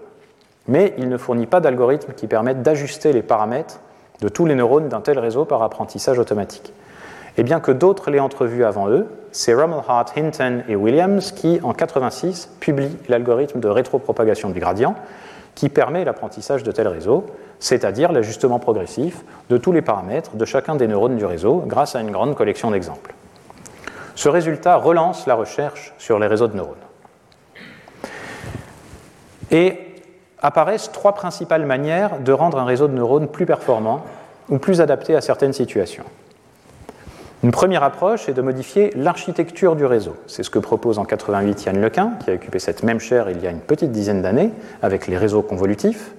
Mais il ne fournit pas d'algorithme qui permette d'ajuster les paramètres de tous les neurones d'un tel réseau par apprentissage automatique. Et bien que d'autres l'aient entrevu avant eux, c'est Rumelhart, Hinton et Williams qui, en 86, publient l'algorithme de rétropropagation du gradient qui permet l'apprentissage de tels réseaux, c'est-à-dire l'ajustement progressif de tous les paramètres de chacun des neurones du réseau grâce à une grande collection d'exemples. Ce résultat relance la recherche sur les réseaux de neurones. Et apparaissent trois principales manières de rendre un réseau de neurones plus performant ou plus adapté à certaines situations. Une première approche est de modifier l'architecture du réseau. C'est ce que propose en 88 Yann Lequin, qui a occupé cette même chaire il y a une petite dizaine d'années avec les réseaux convolutifs.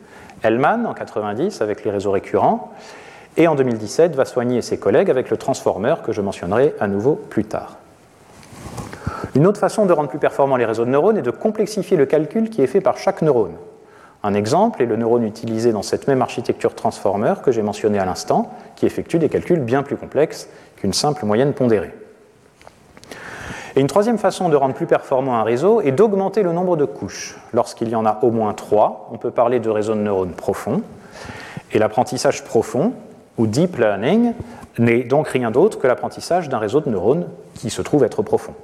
Hellman en 90 avec les réseaux récurrents. Et en 2017, va soigner ses collègues avec le transformer que je mentionnerai à nouveau plus tard. Une autre façon de rendre plus performants les réseaux de neurones est de complexifier le calcul qui est fait par chaque neurone. Un exemple est le neurone utilisé dans cette même architecture transformer que j'ai mentionné à l'instant, qui effectue des calculs bien plus complexes qu'une simple moyenne pondérée. Et une troisième façon de rendre plus performant un réseau est d'augmenter le nombre de couches. Lorsqu'il y en a au moins trois, on peut parler de réseau de neurones profond. Et l'apprentissage profond, ou deep learning, n'est donc rien d'autre que l'apprentissage d'un réseau de neurones qui se trouve être profond.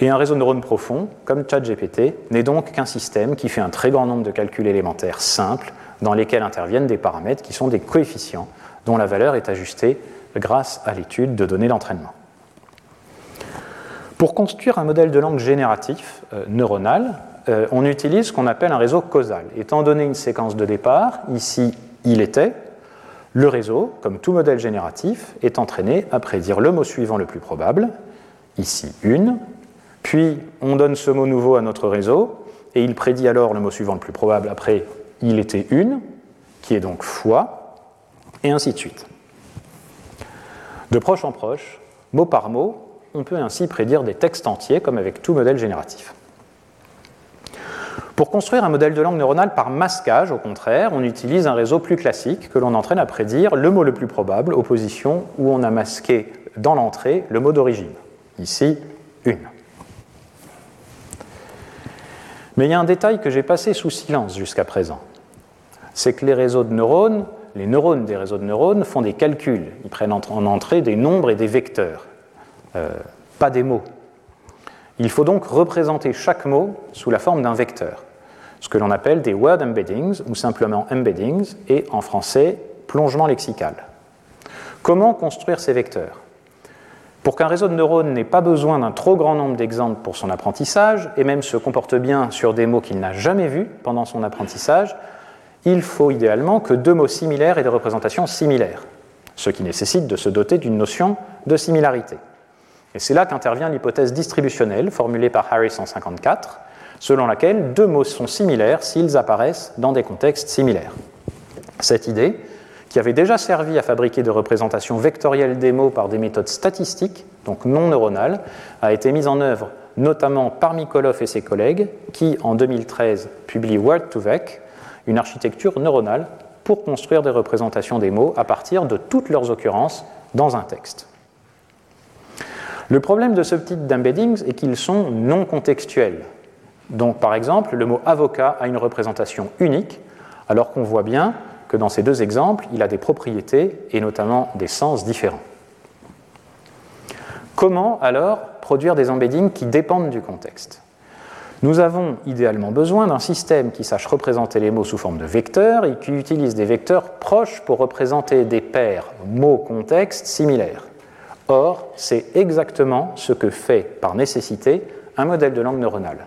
Et un réseau de neurones profond, comme ChatGPT, n'est donc qu'un système qui fait un très grand nombre de calculs élémentaires simples dans lesquels interviennent des paramètres qui sont des coefficients dont la valeur est ajustée grâce à l'étude de données d'entraînement. Pour construire un modèle de langue génératif euh, neuronal, euh, on utilise ce qu'on appelle un réseau causal. Étant donné une séquence de départ, ici il était, le réseau, comme tout modèle génératif, est entraîné à prédire le mot suivant le plus probable, ici une, puis on donne ce mot nouveau à notre réseau, et il prédit alors le mot suivant le plus probable après il était une, qui est donc fois, et ainsi de suite. De proche en proche, mot par mot, on peut ainsi prédire des textes entiers comme avec tout modèle génératif. Pour construire un modèle de langue neuronale par masquage, au contraire, on utilise un réseau plus classique que l'on entraîne à prédire le mot le plus probable aux positions où on a masqué dans l'entrée le mot d'origine. Ici, une. Mais il y a un détail que j'ai passé sous silence jusqu'à présent. C'est que les réseaux de neurones, les neurones des réseaux de neurones font des calculs. Ils prennent en entrée des nombres et des vecteurs. Euh, pas des mots. Il faut donc représenter chaque mot sous la forme d'un vecteur, ce que l'on appelle des word embeddings ou simplement embeddings et en français plongement lexical. Comment construire ces vecteurs? Pour qu'un réseau de neurones n'ait pas besoin d'un trop grand nombre d'exemples pour son apprentissage et même se comporte bien sur des mots qu'il n'a jamais vus pendant son apprentissage, il faut idéalement que deux mots similaires aient des représentations similaires, ce qui nécessite de se doter d'une notion de similarité. Et c'est là qu'intervient l'hypothèse distributionnelle formulée par Harris en 1954, selon laquelle deux mots sont similaires s'ils apparaissent dans des contextes similaires. Cette idée, qui avait déjà servi à fabriquer des représentations vectorielles des mots par des méthodes statistiques, donc non neuronales, a été mise en œuvre notamment par Mikolov et ses collègues, qui en 2013 publient Word2Vec, une architecture neuronale pour construire des représentations des mots à partir de toutes leurs occurrences dans un texte. Le problème de ce type d'embeddings est qu'ils sont non contextuels. Donc, par exemple, le mot avocat a une représentation unique, alors qu'on voit bien que dans ces deux exemples, il a des propriétés et notamment des sens différents. Comment alors produire des embeddings qui dépendent du contexte? Nous avons idéalement besoin d'un système qui sache représenter les mots sous forme de vecteurs et qui utilise des vecteurs proches pour représenter des paires mots-contexte similaires. Or, c'est exactement ce que fait par nécessité un modèle de langue neuronale.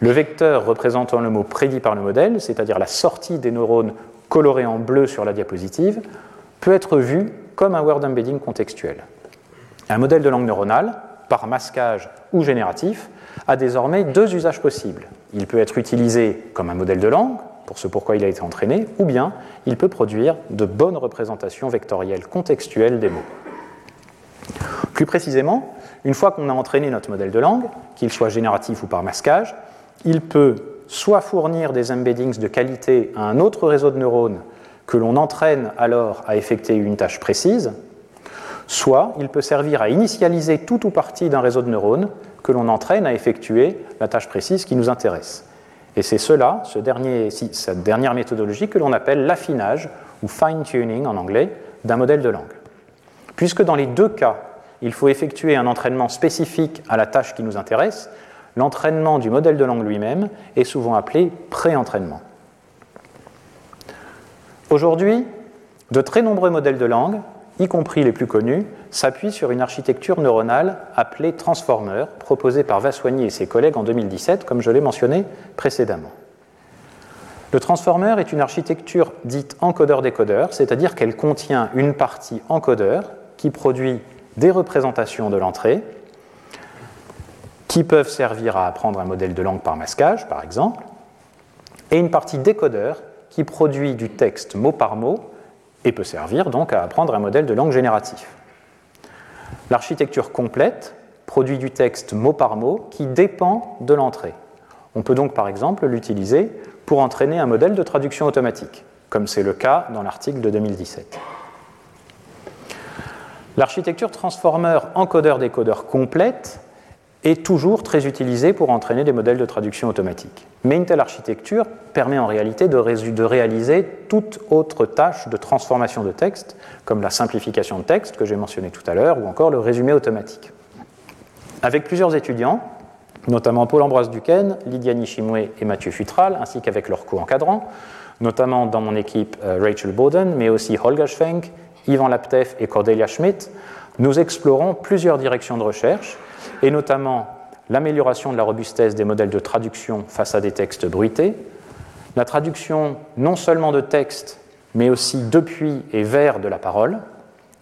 Le vecteur représentant le mot prédit par le modèle, c'est-à-dire la sortie des neurones colorés en bleu sur la diapositive, peut être vu comme un word embedding contextuel. Un modèle de langue neuronale, par masquage ou génératif, a désormais deux usages possibles. Il peut être utilisé comme un modèle de langue, pour ce pourquoi il a été entraîné, ou bien il peut produire de bonnes représentations vectorielles contextuelles des mots. Plus précisément, une fois qu'on a entraîné notre modèle de langue, qu'il soit génératif ou par masquage, il peut soit fournir des embeddings de qualité à un autre réseau de neurones que l'on entraîne alors à effectuer une tâche précise, soit il peut servir à initialiser tout ou partie d'un réseau de neurones que l'on entraîne à effectuer la tâche précise qui nous intéresse. Et c'est cela, cette dernière méthodologie que l'on appelle l'affinage ou fine-tuning en anglais d'un modèle de langue. Puisque dans les deux cas, il faut effectuer un entraînement spécifique à la tâche qui nous intéresse, l'entraînement du modèle de langue lui-même est souvent appelé pré-entraînement. Aujourd'hui, de très nombreux modèles de langue, y compris les plus connus, s'appuient sur une architecture neuronale appelée Transformer, proposée par Vassoigny et ses collègues en 2017, comme je l'ai mentionné précédemment. Le transformer est une architecture dite encodeur-décodeur, c'est-à-dire qu'elle contient une partie encodeur qui produit des représentations de l'entrée qui peuvent servir à apprendre un modèle de langue par masquage, par exemple, et une partie décodeur qui produit du texte mot par mot et peut servir donc à apprendre un modèle de langue génératif. L'architecture complète produit du texte mot par mot qui dépend de l'entrée. On peut donc par exemple l'utiliser pour entraîner un modèle de traduction automatique, comme c'est le cas dans l'article de 2017. L'architecture transformer encodeur-décodeur complète est toujours très utilisée pour entraîner des modèles de traduction automatique. Mais une telle architecture permet en réalité de, réaliser toute autre tâche de transformation de texte, comme la simplification de texte que j'ai mentionné tout à l'heure, ou encore le résumé automatique. Avec plusieurs étudiants, notamment Paul-Ambroise Duquesne, Lydia Nishimwe et Mathieu Futral, ainsi qu'avec leurs co-encadrants, notamment dans mon équipe euh, Rachel Bowden, mais aussi Holger Schwenk, Yvan Laptev et Cordelia Schmidt, nous explorons plusieurs directions de recherche, et notamment l'amélioration de la robustesse des modèles de traduction face à des textes bruités, la traduction non seulement de textes, mais aussi depuis et vers de la parole,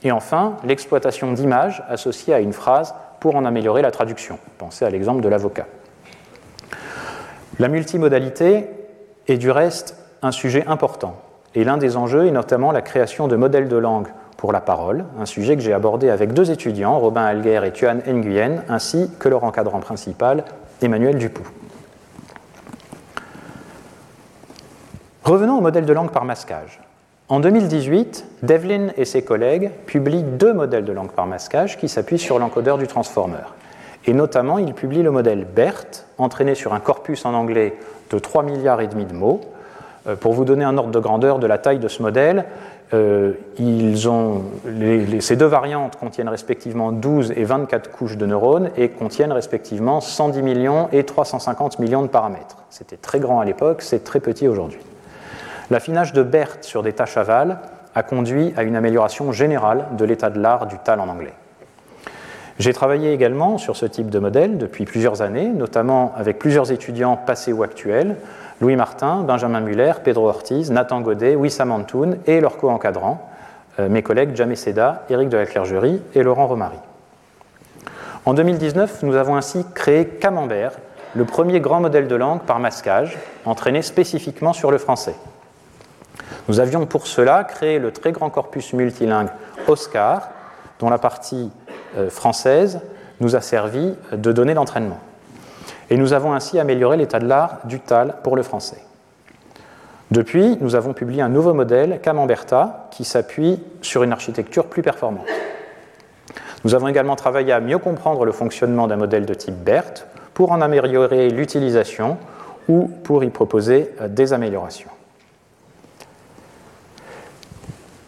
et enfin l'exploitation d'images associées à une phrase pour en améliorer la traduction. Pensez à l'exemple de l'avocat. La multimodalité est du reste un sujet important, et l'un des enjeux est notamment la création de modèles de langue pour la parole, un sujet que j'ai abordé avec deux étudiants, Robin Alguer et Tuan Nguyen, ainsi que leur encadrant principal, Emmanuel Dupou. Revenons au modèle de langue par masquage. En 2018, Devlin et ses collègues publient deux modèles de langue par masquage qui s'appuient sur l'encodeur du transformer. Et notamment, ils publient le modèle BERT, entraîné sur un corpus en anglais de 3 milliards et demi de mots. Euh, pour vous donner un ordre de grandeur de la taille de ce modèle, euh, ces deux variantes contiennent respectivement 12 et 24 couches de neurones et contiennent respectivement 110 millions et 350 millions de paramètres. C'était très grand à l'époque, c'est très petit aujourd'hui. L'affinage de BERT sur des tâches aval a conduit à une amélioration générale de l'état de l'art du TAL en anglais. J'ai travaillé également sur ce type de modèle depuis plusieurs années, notamment avec plusieurs étudiants passés ou actuels, Louis Martin, Benjamin Muller, Pedro Ortiz, Nathan Godet, Wissam Antoun et leurs co-encadrants, euh, mes collègues Jamé Seda, Éric de la Clergerie et Laurent Romary. En 2019, nous avons ainsi créé Camembert, le premier grand modèle de langue par masquage, entraîné spécifiquement sur le français. Nous avions pour cela créé le très grand corpus multilingue Oscar, dont la partie euh, française nous a servi de données d'entraînement et nous avons ainsi amélioré l'état de l'art du TAL pour le français. Depuis, nous avons publié un nouveau modèle, Camemberta, qui s'appuie sur une architecture plus performante. Nous avons également travaillé à mieux comprendre le fonctionnement d'un modèle de type BERT pour en améliorer l'utilisation ou pour y proposer euh, des améliorations.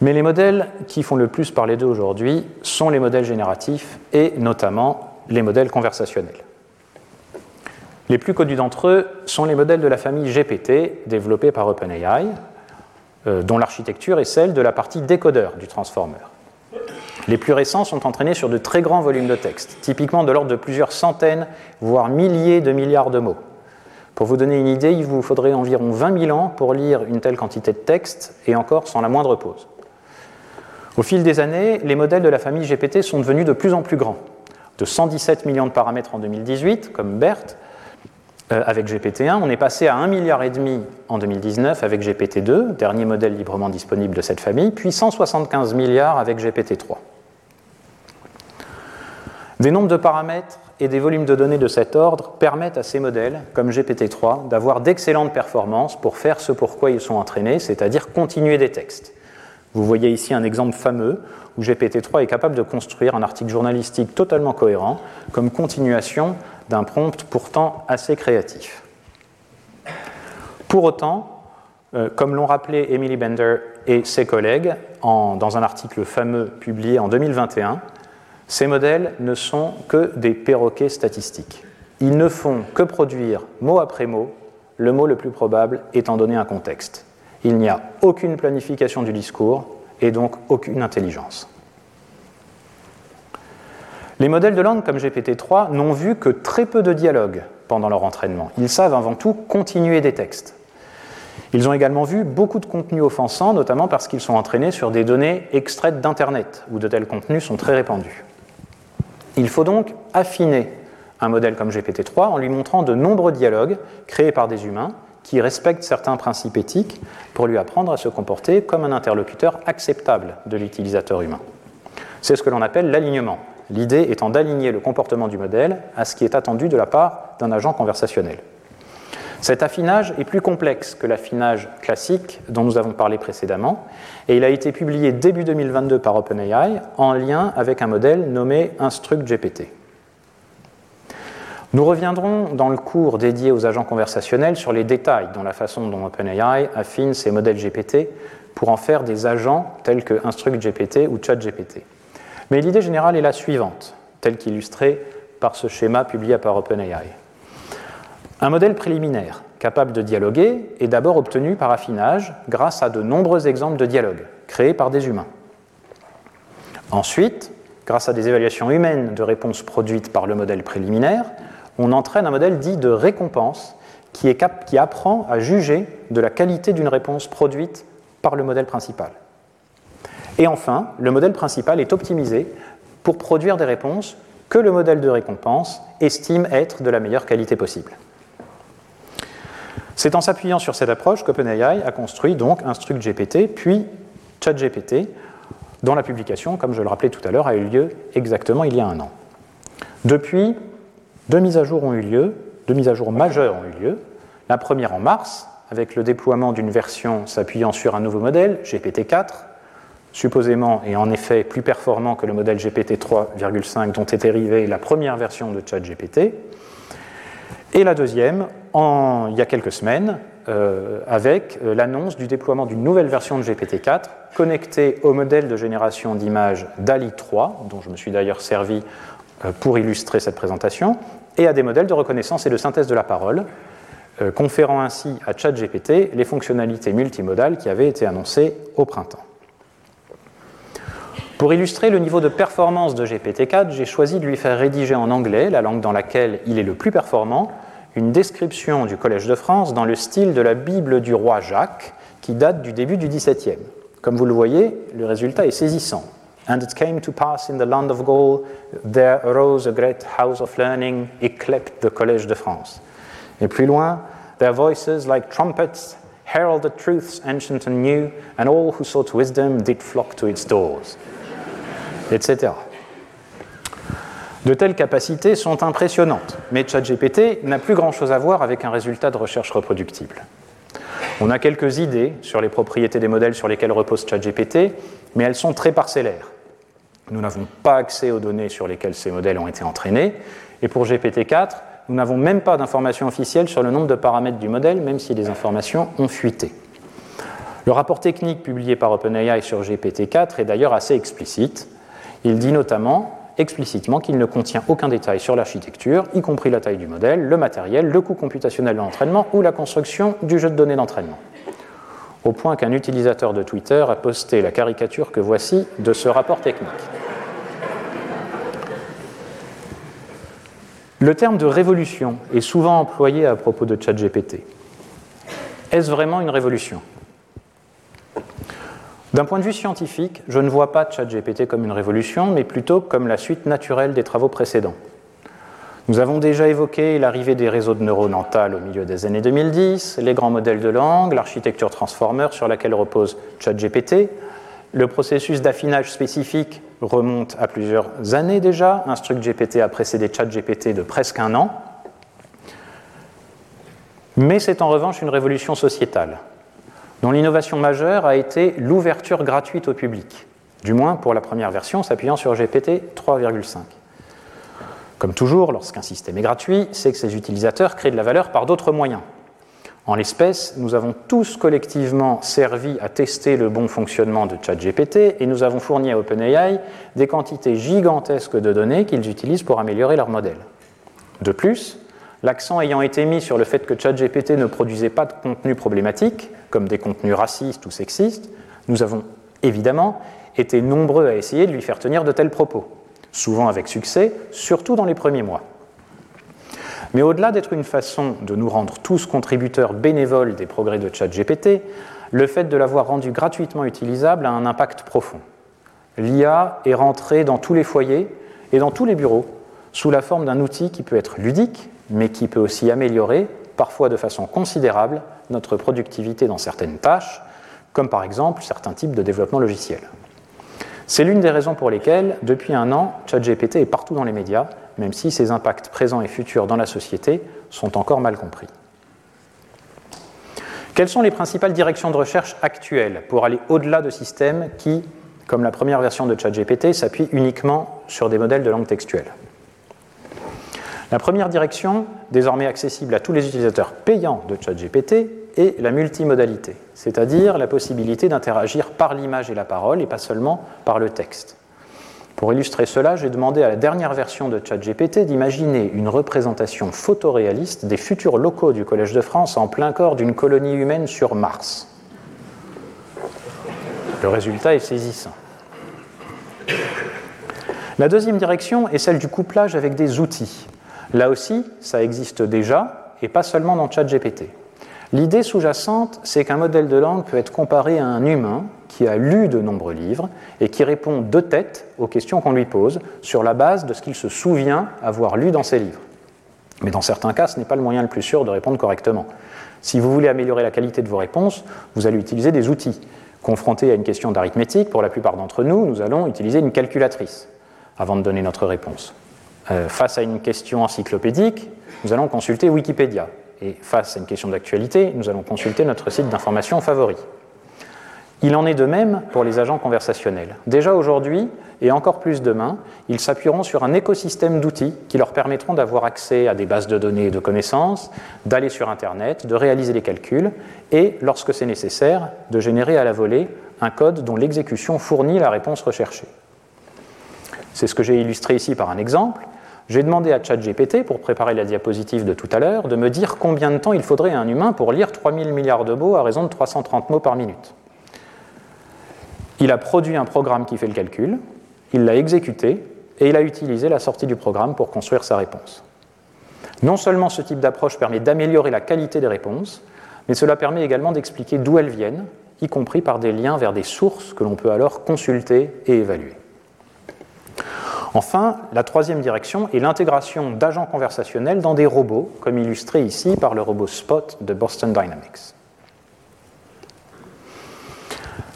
Mais les modèles qui font le plus parler d'eux aujourd'hui sont les modèles génératifs et notamment les modèles conversationnels. Les plus connus d'entre eux sont les modèles de la famille GPT développés par OpenAI, euh, dont l'architecture est celle de la partie décodeur du transformer. Les plus récents sont entraînés sur de très grands volumes de texte, typiquement de l'ordre de plusieurs centaines, voire milliers de milliards de mots. Pour vous donner une idée, il vous faudrait environ 20 000 ans pour lire une telle quantité de texte, et encore sans la moindre pause. Au fil des années, les modèles de la famille GPT sont devenus de plus en plus grands. De 117 millions de paramètres en 2018, comme BERT, euh, avec GPT-1. On est passé à 1,5 milliard en 2019 avec GPT-2, dernier modèle librement disponible de cette famille, puis 175 milliards avec GPT-3. Des nombres de paramètres et des volumes de données de cet ordre permettent à ces modèles, comme GPT-3, d'avoir d'excellentes performances pour faire ce pour quoi ils sont entraînés, c'est-à-dire continuer des textes. Vous voyez ici un exemple fameux où GPT-3 est capable de construire un article journalistique totalement cohérent comme continuation d'un prompt pourtant assez créatif. Pour autant, euh, comme l'ont rappelé Emily Bender et ses collègues dans un article fameux publié en 2021, ces modèles ne sont que des perroquets statistiques. Ils ne font que produire mot après mot le mot le plus probable étant donné un contexte. Il n'y a aucune planification du discours et donc aucune intelligence. Les modèles de langue comme GPT-3 n'ont vu que très peu de dialogues pendant leur entraînement. Ils savent avant tout continuer des textes. Ils ont également vu beaucoup de contenus offensants, notamment parce qu'ils sont entraînés sur des données extraites d'Internet, où de tels contenus sont très répandus. Il faut donc affiner un modèle comme GPT-3 en lui montrant de nombreux dialogues créés par des humains qui respectent certains principes éthiques pour lui apprendre à se comporter comme un interlocuteur acceptable de l'utilisateur humain. C'est ce que l'on appelle l'alignement, l'idée étant d'aligner le comportement du modèle à ce qui est attendu de la part d'un agent conversationnel. Cet affinage est plus complexe que l'affinage classique dont nous avons parlé précédemment, et il a été publié début 2022 par OpenAI en lien avec un modèle nommé InstructGPT. Nous reviendrons dans le cours dédié aux agents conversationnels sur les détails dans la façon dont OpenAI affine ses modèles GPT pour en faire des agents tels que InstructGPT ou ChatGPT. Mais l'idée générale est la suivante, telle qu'illustrée par ce schéma publié par OpenAI. Un modèle préliminaire capable de dialoguer est d'abord obtenu par affinage grâce à de nombreux exemples de dialogue créés par des humains. Ensuite, grâce à des évaluations humaines de réponses produites par le modèle préliminaire, on entraîne un modèle dit de récompense qui apprend à juger de la qualité d'une réponse produite par le modèle principal. Et enfin, le modèle principal est optimisé pour produire des réponses que le modèle de récompense estime être de la meilleure qualité possible. C'est en s'appuyant sur cette approche qu'OpenAI a construit donc InstructGPT puis ChatGPT, dont la publication, comme je le rappelais tout à l'heure, a eu lieu exactement il y a un an. Depuis, deux mises à jour ont eu lieu, deux mises à jour majeures ont eu lieu. La première en mars, avec le déploiement d'une version s'appuyant sur un nouveau modèle, GPT-4, supposément et en effet plus performant que le modèle GPT 3,5 dont est dérivée la première version de ChatGPT. Et la deuxième, il y a quelques semaines, euh, avec euh, l'annonce du déploiement d'une nouvelle version de GPT-4 connectée au modèle de génération d'images DALI 3, dont je me suis d'ailleurs servi euh, pour illustrer cette présentation, et à des modèles de reconnaissance et de synthèse de la parole, conférant ainsi à ChatGPT les fonctionnalités multimodales qui avaient été annoncées au printemps. Pour illustrer le niveau de performance de GPT-4, j'ai choisi de lui faire rédiger en anglais, la langue dans laquelle il est le plus performant, une description du Collège de France dans le style de la Bible du roi Jacques, qui date du début du XVIIe. Comme vous le voyez, le résultat est saisissant. And it came to pass in the land of Gaul, there arose a great house of learning, yclept the Collège de France. Et plus loin, their voices like trumpets heralded truths ancient and new, and all who sought wisdom did flock to its doors. Etc. De telles capacités sont impressionnantes, mais ChatGPT n'a plus grand-chose à voir avec un résultat de recherche reproductible. On a quelques idées sur les propriétés des modèles sur lesquels repose ChatGPT, mais elles sont très parcellaires. Nous n'avons pas accès aux données sur lesquelles ces modèles ont été entraînés. Et pour GPT-4, nous n'avons même pas d'informations officielles sur le nombre de paramètres du modèle, même si les informations ont fuité. Le rapport technique publié par OpenAI sur GPT-4 est d'ailleurs assez explicite. Il dit notamment explicitement qu'il ne contient aucun détail sur l'architecture, y compris la taille du modèle, le matériel, le coût computationnel de l'entraînement ou la construction du jeu de données d'entraînement au point qu'un utilisateur de Twitter a posté la caricature que voici de ce rapport technique. Le terme de révolution est souvent employé à propos de ChatGPT. Est-ce vraiment une révolution? D'un point de vue scientifique, je ne vois pas ChatGPT comme une révolution, mais plutôt comme la suite naturelle des travaux précédents. Nous avons déjà évoqué l'arrivée des réseaux de neurones en au milieu des années 2010, les grands modèles de langue, l'architecture transformer sur laquelle repose ChatGPT. Le processus d'affinage spécifique remonte à plusieurs années déjà. InstructGPT a précédé ChatGPT de presque un an. Mais c'est en revanche une révolution sociétale, dont l'innovation majeure a été l'ouverture gratuite au public, du moins pour la première version s'appuyant sur GPT 3,5. Comme toujours, lorsqu'un système est gratuit, c'est que ses utilisateurs créent de la valeur par d'autres moyens. En l'espèce, nous avons tous collectivement servi à tester le bon fonctionnement de ChatGPT et nous avons fourni à OpenAI des quantités gigantesques de données qu'ils utilisent pour améliorer leur modèle. De plus, l'accent ayant été mis sur le fait que ChatGPT ne produisait pas de contenu problématique, comme des contenus racistes ou sexistes, nous avons évidemment été nombreux à essayer de lui faire tenir de tels propos souvent avec succès, surtout dans les premiers mois. Mais au-delà d'être une façon de nous rendre tous contributeurs bénévoles des progrès de ChatGPT, le fait de l'avoir rendu gratuitement utilisable a un impact profond. L'IA est rentrée dans tous les foyers et dans tous les bureaux sous la forme d'un outil qui peut être ludique, mais qui peut aussi améliorer, parfois de façon considérable, notre productivité dans certaines tâches, comme par exemple certains types de développement logiciel. C'est l'une des raisons pour lesquelles, depuis un an, ChatGPT est partout dans les médias, même si ses impacts présents et futurs dans la société sont encore mal compris. Quelles sont les principales directions de recherche actuelles pour aller au-delà de systèmes qui, comme la première version de ChatGPT, s'appuient uniquement sur des modèles de langue textuelle? La première direction, désormais accessible à tous les utilisateurs payants de ChatGPT, est la multimodalité, c'est-à-dire la possibilité d'interagir par l'image et la parole et pas seulement par le texte. Pour illustrer cela, j'ai demandé à la dernière version de ChatGPT d'imaginer une représentation photoréaliste des futurs locaux du Collège de France en plein corps d'une colonie humaine sur Mars. Le résultat est saisissant. La deuxième direction est celle du couplage avec des outils. Là aussi, ça existe déjà, et pas seulement dans ChatGPT. L'idée sous-jacente, c'est qu'un modèle de langue peut être comparé à un humain qui a lu de nombreux livres et qui répond de tête aux questions qu'on lui pose sur la base de ce qu'il se souvient avoir lu dans ses livres. Mais dans certains cas, ce n'est pas le moyen le plus sûr de répondre correctement. Si vous voulez améliorer la qualité de vos réponses, vous allez utiliser des outils. Confronté à une question d'arithmétique, pour la plupart d'entre nous, nous allons utiliser une calculatrice avant de donner notre réponse. Euh, face à une question encyclopédique, nous allons consulter Wikipédia. Et face à une question d'actualité, nous allons consulter notre site d'information favori. Il en est de même pour les agents conversationnels. Déjà aujourd'hui, et encore plus demain, ils s'appuieront sur un écosystème d'outils qui leur permettront d'avoir accès à des bases de données et de connaissances, d'aller sur Internet, de réaliser les calculs et, lorsque c'est nécessaire, de générer à la volée un code dont l'exécution fournit la réponse recherchée. C'est ce que j'ai illustré ici par un exemple. J'ai demandé à ChatGPT, pour préparer la diapositive de tout à l'heure, de me dire combien de temps il faudrait à un humain pour lire 3000 milliards de mots à raison de 330 mots par minute. Il a produit un programme qui fait le calcul, il l'a exécuté et il a utilisé la sortie du programme pour construire sa réponse. Non seulement ce type d'approche permet d'améliorer la qualité des réponses, mais cela permet également d'expliquer d'où elles viennent, y compris par des liens vers des sources que l'on peut alors consulter et évaluer. Enfin, la troisième direction est l'intégration d'agents conversationnels dans des robots, comme illustré ici par le robot Spot de Boston Dynamics.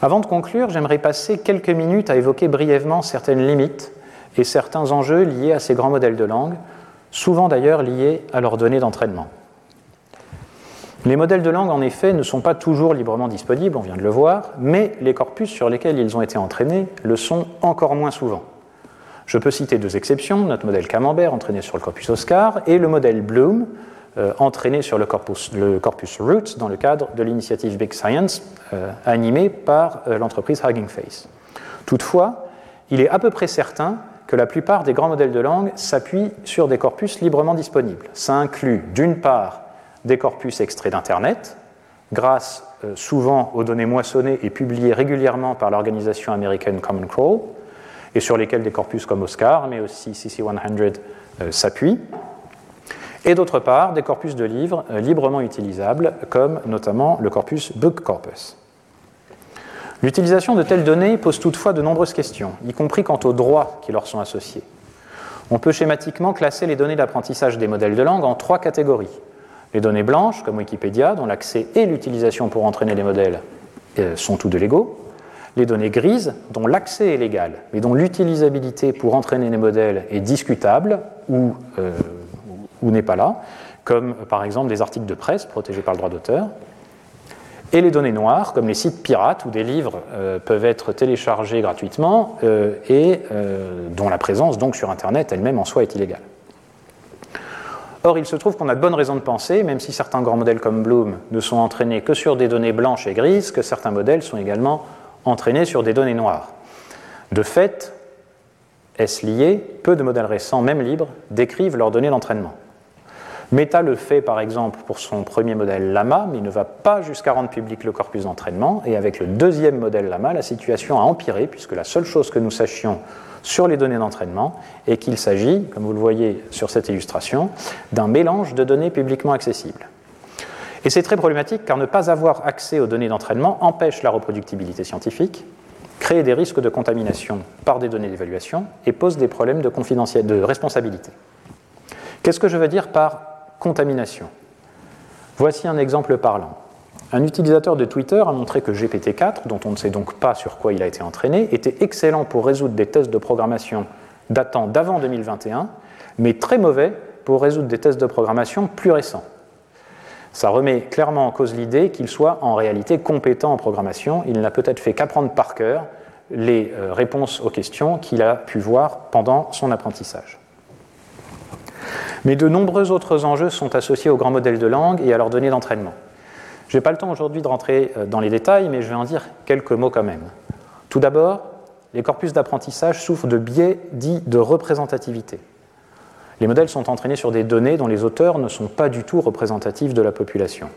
Avant de conclure, j'aimerais passer quelques minutes à évoquer brièvement certaines limites et certains enjeux liés à ces grands modèles de langue, souvent d'ailleurs liés à leurs données d'entraînement. Les modèles de langue, en effet, ne sont pas toujours librement disponibles, on vient de le voir, mais les corpus sur lesquels ils ont été entraînés le sont encore moins souvent. Je peux citer deux exceptions, notre modèle Camembert entraîné sur le corpus Oscar et le modèle Bloom, euh, entraîné sur le corpus, Roots dans le cadre de l'initiative Big Science euh, animée par euh, l'entreprise Hugging Face. Toutefois, il est à peu près certain que la plupart des grands modèles de langue s'appuient sur des corpus librement disponibles. Ça inclut d'une part des corpus extraits d'Internet, grâce souvent aux données moissonnées et publiées régulièrement par l'organisation américaine Common Crawl, et sur lesquels des corpus comme Oscar, mais aussi CC100 s'appuient et d'autre part des corpus de livres euh, librement utilisables, comme notamment le corpus Book Corpus. L'utilisation de telles données pose toutefois de nombreuses questions, y compris quant aux droits qui leur sont associés. On peut schématiquement classer les données d'apprentissage des modèles de langue en trois catégories. Les données blanches, comme Wikipédia, dont l'accès et l'utilisation pour entraîner les modèles euh, sont tous de légaux. Les données grises, dont l'accès est légal, mais dont l'utilisabilité pour entraîner les modèles est discutable ou euh, n'est pas là, comme par exemple des articles de presse protégés par le droit d'auteur, et les données noires, comme les sites pirates où des livres euh, peuvent être téléchargés gratuitement euh, et euh, dont la présence donc sur Internet elle-même en soi est illégale. Or, il se trouve qu'on a de bonnes raisons de penser, même si certains grands modèles comme Bloom ne sont entraînés que sur des données blanches et grises, que certains modèles sont également entraînés sur des données noires. De fait, est-ce lié? Peu de modèles récents, même libres, décrivent leurs données d'entraînement. Meta le fait par exemple pour son premier modèle Lama, mais il ne va pas jusqu'à rendre public le corpus d'entraînement. Et avec le deuxième modèle Lama, la situation a empiré, puisque la seule chose que nous sachions sur les données d'entraînement est qu'il s'agit, comme vous le voyez sur cette illustration, d'un mélange de données publiquement accessibles. Et c'est très problématique car ne pas avoir accès aux données d'entraînement empêche la reproductibilité scientifique, crée des risques de contamination par des données d'évaluation et pose des problèmes de, de responsabilité. Qu'est-ce que je veux dire par contamination? Voici un exemple parlant. un utilisateur de Twitter a montré que GPT-4, dont on ne sait donc pas sur quoi il a été entraîné, était excellent pour résoudre des tests de programmation datant d'avant 2021, mais très mauvais pour résoudre des tests de programmation plus récents. Ça remet clairement en cause l'idée qu'il soit en réalité compétent en programmation. Il n'a peut-être fait qu'apprendre par cœur les euh, réponses aux questions qu'il a pu voir pendant son apprentissage. Mais de nombreux autres enjeux sont associés aux grands modèles de langue et à leurs données d'entraînement. Je n'ai pas le temps aujourd'hui de rentrer euh, dans les détails, mais je vais en dire quelques mots quand même. Tout d'abord, les corpus d'apprentissage souffrent de biais dits de représentativité. Les modèles sont entraînés sur des données dont les auteurs ne sont pas du tout représentatifs de la population.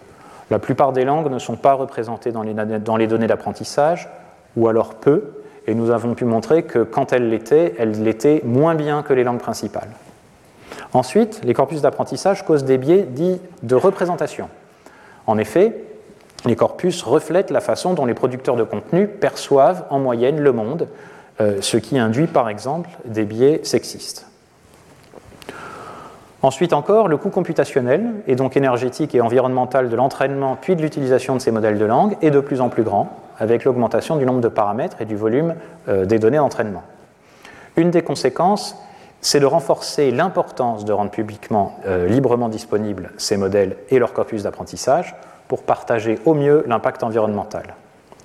La plupart des langues ne sont pas représentées dans les, données d'apprentissage, ou alors peu, et nous avons pu montrer que quand elles l'étaient, elles l'étaient moins bien que les langues principales. Ensuite, les corpus d'apprentissage causent des biais dits de représentation. En effet, les corpus reflètent la façon dont les producteurs de contenu perçoivent en moyenne le monde, euh, ce qui induit par exemple des biais sexistes. Ensuite encore, le coût computationnel, et donc énergétique et environnemental de l'entraînement puis de l'utilisation de ces modèles de langue, est de plus en plus grand, avec l'augmentation du nombre de paramètres et du volume euh, des données d'entraînement. Une des conséquences, c'est de renforcer l'importance de rendre publiquement, euh, librement disponibles ces modèles et leur corpus d'apprentissage pour partager au mieux l'impact environnemental.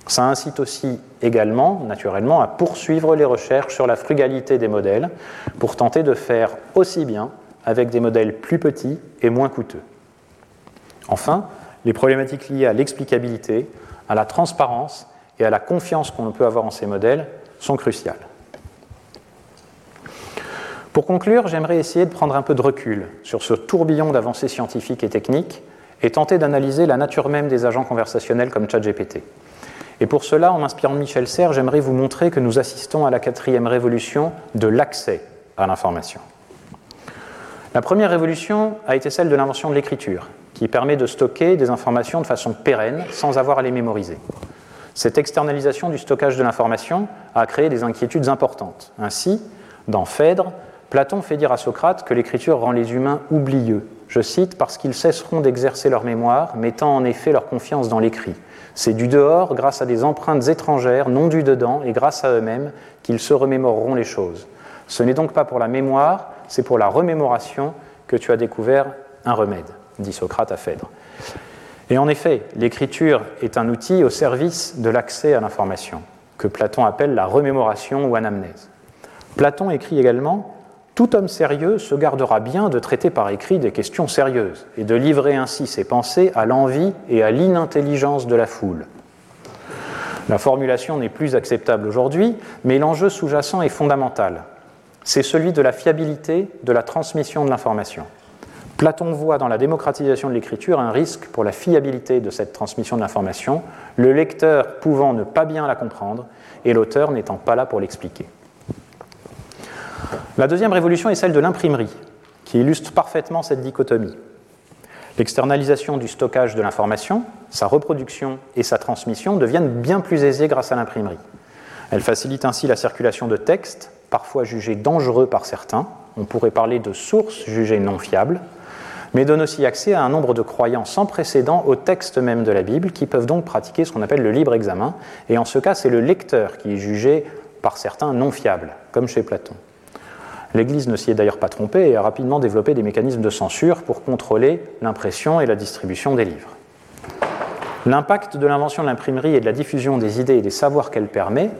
Ça incite aussi également, naturellement, à poursuivre les recherches sur la frugalité des modèles pour tenter de faire aussi bien avec des modèles plus petits et moins coûteux. Enfin, les problématiques liées à l'explicabilité, à la transparence et à la confiance qu'on peut avoir en ces modèles sont cruciales. Pour conclure, j'aimerais essayer de prendre un peu de recul sur ce tourbillon d'avancées scientifiques et techniques et tenter d'analyser la nature même des agents conversationnels comme ChatGPT. Et pour cela, en m'inspirant de Michel Serres, j'aimerais vous montrer que nous assistons à la quatrième révolution de l'accès à l'information. La première révolution a été celle de l'invention de l'écriture, qui permet de stocker des informations de façon pérenne sans avoir à les mémoriser. Cette externalisation du stockage de l'information a créé des inquiétudes importantes. Ainsi, dans Phèdre, Platon fait dire à Socrate que l'écriture rend les humains oublieux, je cite, parce qu'ils cesseront d'exercer leur mémoire, mettant en effet leur confiance dans l'écrit. C'est du dehors, grâce à des empreintes étrangères, non du dedans, et grâce à eux-mêmes, qu'ils se remémoreront les choses. Ce n'est donc pas pour la mémoire, c'est pour la remémoration que tu as découvert un remède, dit Socrate à Phèdre. Et en effet, l'écriture est un outil au service de l'accès à l'information, que Platon appelle la remémoration ou anamnèse. Platon écrit également Tout homme sérieux se gardera bien de traiter par écrit des questions sérieuses et de livrer ainsi ses pensées à l'envie et à l'inintelligence de la foule. La formulation n'est plus acceptable aujourd'hui, mais l'enjeu sous-jacent est fondamental c'est celui de la fiabilité de la transmission de l'information. Platon voit dans la démocratisation de l'écriture un risque pour la fiabilité de cette transmission de l'information, le lecteur pouvant ne pas bien la comprendre et l'auteur n'étant pas là pour l'expliquer. La deuxième révolution est celle de l'imprimerie, qui illustre parfaitement cette dichotomie. L'externalisation du stockage de l'information, sa reproduction et sa transmission deviennent bien plus aisées grâce à l'imprimerie. Elle facilite ainsi la circulation de textes, parfois jugés dangereux par certains, on pourrait parler de sources jugées non fiables, mais donne aussi accès à un nombre de croyants sans précédent au texte même de la Bible, qui peuvent donc pratiquer ce qu'on appelle le libre examen, et en ce cas c'est le lecteur qui est jugé par certains non fiable, comme chez Platon. L'Église ne s'y est d'ailleurs pas trompée et a rapidement développé des mécanismes de censure pour contrôler l'impression et la distribution des livres. L'impact de l'invention de l'imprimerie et de la diffusion des idées et des savoirs qu'elle permet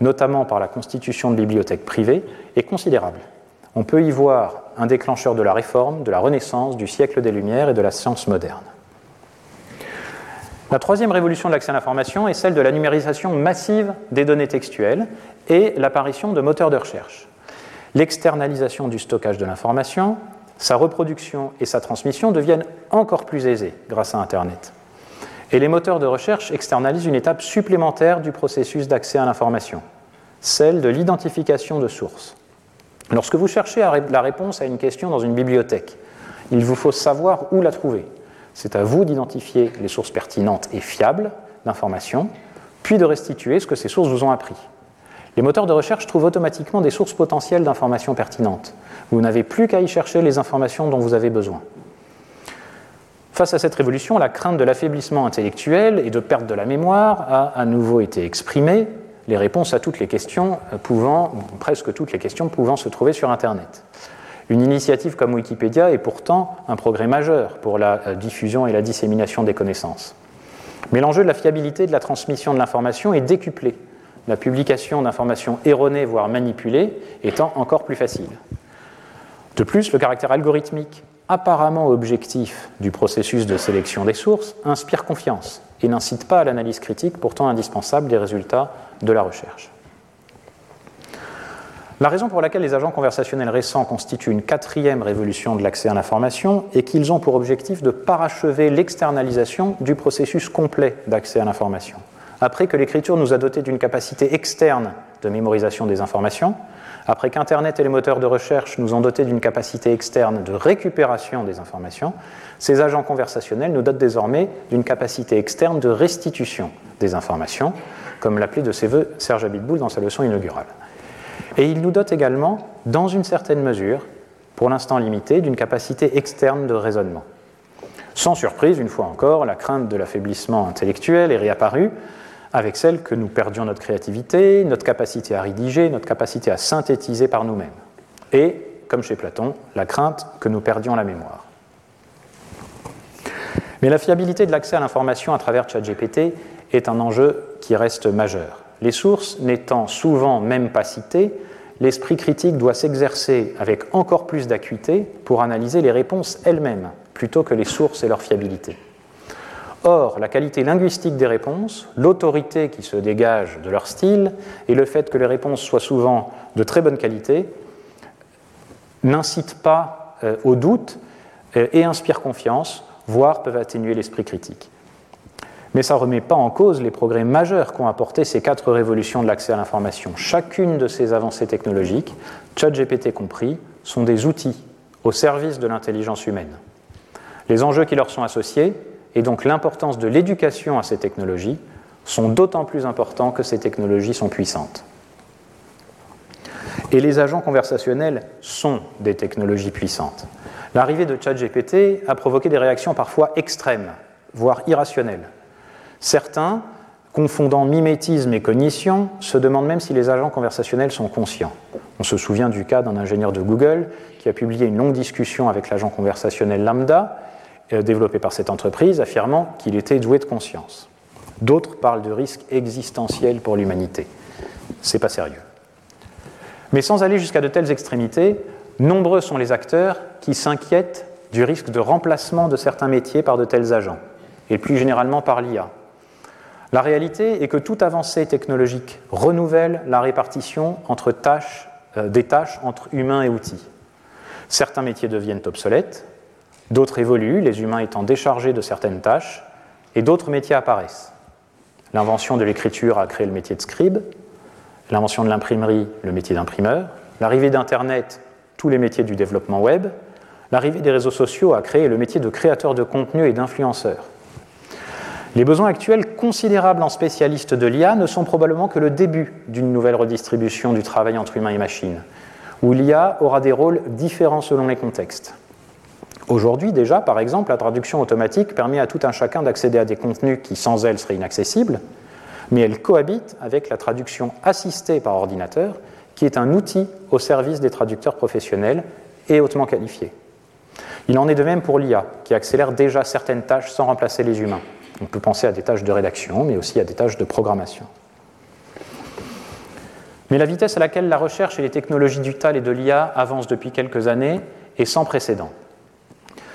notamment par la constitution de bibliothèques privées, est considérable. On peut y voir un déclencheur de la réforme, de la Renaissance, du siècle des Lumières et de la science moderne. La troisième révolution de l'accès à l'information est celle de la numérisation massive des données textuelles et l'apparition de moteurs de recherche. L'externalisation du stockage de l'information, sa reproduction et sa transmission deviennent encore plus aisées grâce à Internet. Et les moteurs de recherche externalisent une étape supplémentaire du processus d'accès à l'information, celle de l'identification de sources. Lorsque vous cherchez la réponse à une question dans une bibliothèque, il vous faut savoir où la trouver. C'est à vous d'identifier les sources pertinentes et fiables d'informations, puis de restituer ce que ces sources vous ont appris. Les moteurs de recherche trouvent automatiquement des sources potentielles d'informations pertinentes. Vous n'avez plus qu'à y chercher les informations dont vous avez besoin. Face à cette révolution, la crainte de l'affaiblissement intellectuel et de perte de la mémoire a à nouveau été exprimée, les réponses à toutes les questions pouvant, presque toutes les questions pouvant se trouver sur Internet. Une initiative comme Wikipédia est pourtant un progrès majeur pour la euh, diffusion et la dissémination des connaissances. Mais l'enjeu de la fiabilité de la transmission de l'information est décuplé, la publication d'informations erronées, voire manipulées, étant encore plus facile. De plus, le caractère algorithmique, apparemment objectif du processus de sélection des sources, inspire confiance et n'incite pas à l'analyse critique pourtant indispensable des résultats de la recherche. La raison pour laquelle les agents conversationnels récents constituent une quatrième révolution de l'accès à l'information est qu'ils ont pour objectif de parachever l'externalisation du processus complet d'accès à l'information. Après que l'écriture nous a dotés d'une capacité externe de mémorisation des informations, après qu'Internet et les moteurs de recherche nous ont dotés d'une capacité externe de récupération des informations, ces agents conversationnels nous dotent désormais d'une capacité externe de restitution des informations, comme l'appelait de ses voeux Serge Abitboul dans sa leçon inaugurale. Et il nous dote également, dans une certaine mesure, pour l'instant limitée, d'une capacité externe de raisonnement. Sans surprise, une fois encore, la crainte de l'affaiblissement intellectuel est réapparue, avec celle que nous perdions notre créativité, notre capacité à rédiger, notre capacité à synthétiser par nous-mêmes. Et, comme chez Platon, la crainte que nous perdions la mémoire. Mais la fiabilité de l'accès à l'information à travers ChatGPT est un enjeu qui reste majeur. Les sources n'étant souvent même pas citées, l'esprit critique doit s'exercer avec encore plus d'acuité pour analyser les réponses elles-mêmes, plutôt que les sources et leur fiabilité. Or, la qualité linguistique des réponses, l'autorité qui se dégage de leur style et le fait que les réponses soient souvent de très bonne qualité n'incitent pas euh, au doute euh, et inspirent confiance, voire peuvent atténuer l'esprit critique. Mais ça ne remet pas en cause les progrès majeurs qu'ont apporté ces quatre révolutions de l'accès à l'information. Chacune de ces avancées technologiques, ChatGPT compris, sont des outils au service de l'intelligence humaine. Les enjeux qui leur sont associés, et donc l'importance de l'éducation à ces technologies, sont d'autant plus importants que ces technologies sont puissantes. Et les agents conversationnels sont des technologies puissantes. L'arrivée de ChatGPT a provoqué des réactions parfois extrêmes, voire irrationnelles. Certains, confondant mimétisme et cognition, se demandent même si les agents conversationnels sont conscients. On se souvient du cas d'un ingénieur de Google qui a publié une longue discussion avec l'agent conversationnel Lambda, développé par cette entreprise, affirmant qu'il était doué de conscience. D'autres parlent de risques existentiels pour l'humanité. C'est pas sérieux. Mais sans aller jusqu'à de telles extrémités, nombreux sont les acteurs qui s'inquiètent du risque de remplacement de certains métiers par de tels agents, et plus généralement par l'IA. La réalité est que toute avancée technologique renouvelle la répartition entre tâches, euh, des tâches entre humains et outils. Certains métiers deviennent obsolètes, d'autres évoluent, les humains étant déchargés de certaines tâches, et d'autres métiers apparaissent. L'invention de l'écriture a créé le métier de scribe, l'invention de l'imprimerie, le métier d'imprimeur, l'arrivée d'Internet, tous les métiers du développement web, l'arrivée des réseaux sociaux a créé le métier de créateur de contenu et d'influenceur. Les besoins actuels considérables en spécialistes de l'IA ne sont probablement que le début d'une nouvelle redistribution du travail entre humains et machines, où l'IA aura des rôles différents selon les contextes. Aujourd'hui déjà, par exemple, la traduction automatique permet à tout un chacun d'accéder à des contenus qui sans elle seraient inaccessibles, mais elle cohabite avec la traduction assistée par ordinateur, qui est un outil au service des traducteurs professionnels et hautement qualifiés. Il en est de même pour l'IA, qui accélère déjà certaines tâches sans remplacer les humains. On peut penser à des tâches de rédaction, mais aussi à des tâches de programmation. Mais la vitesse à laquelle la recherche et les technologies du TAL et de l'IA avancent depuis quelques années est sans précédent.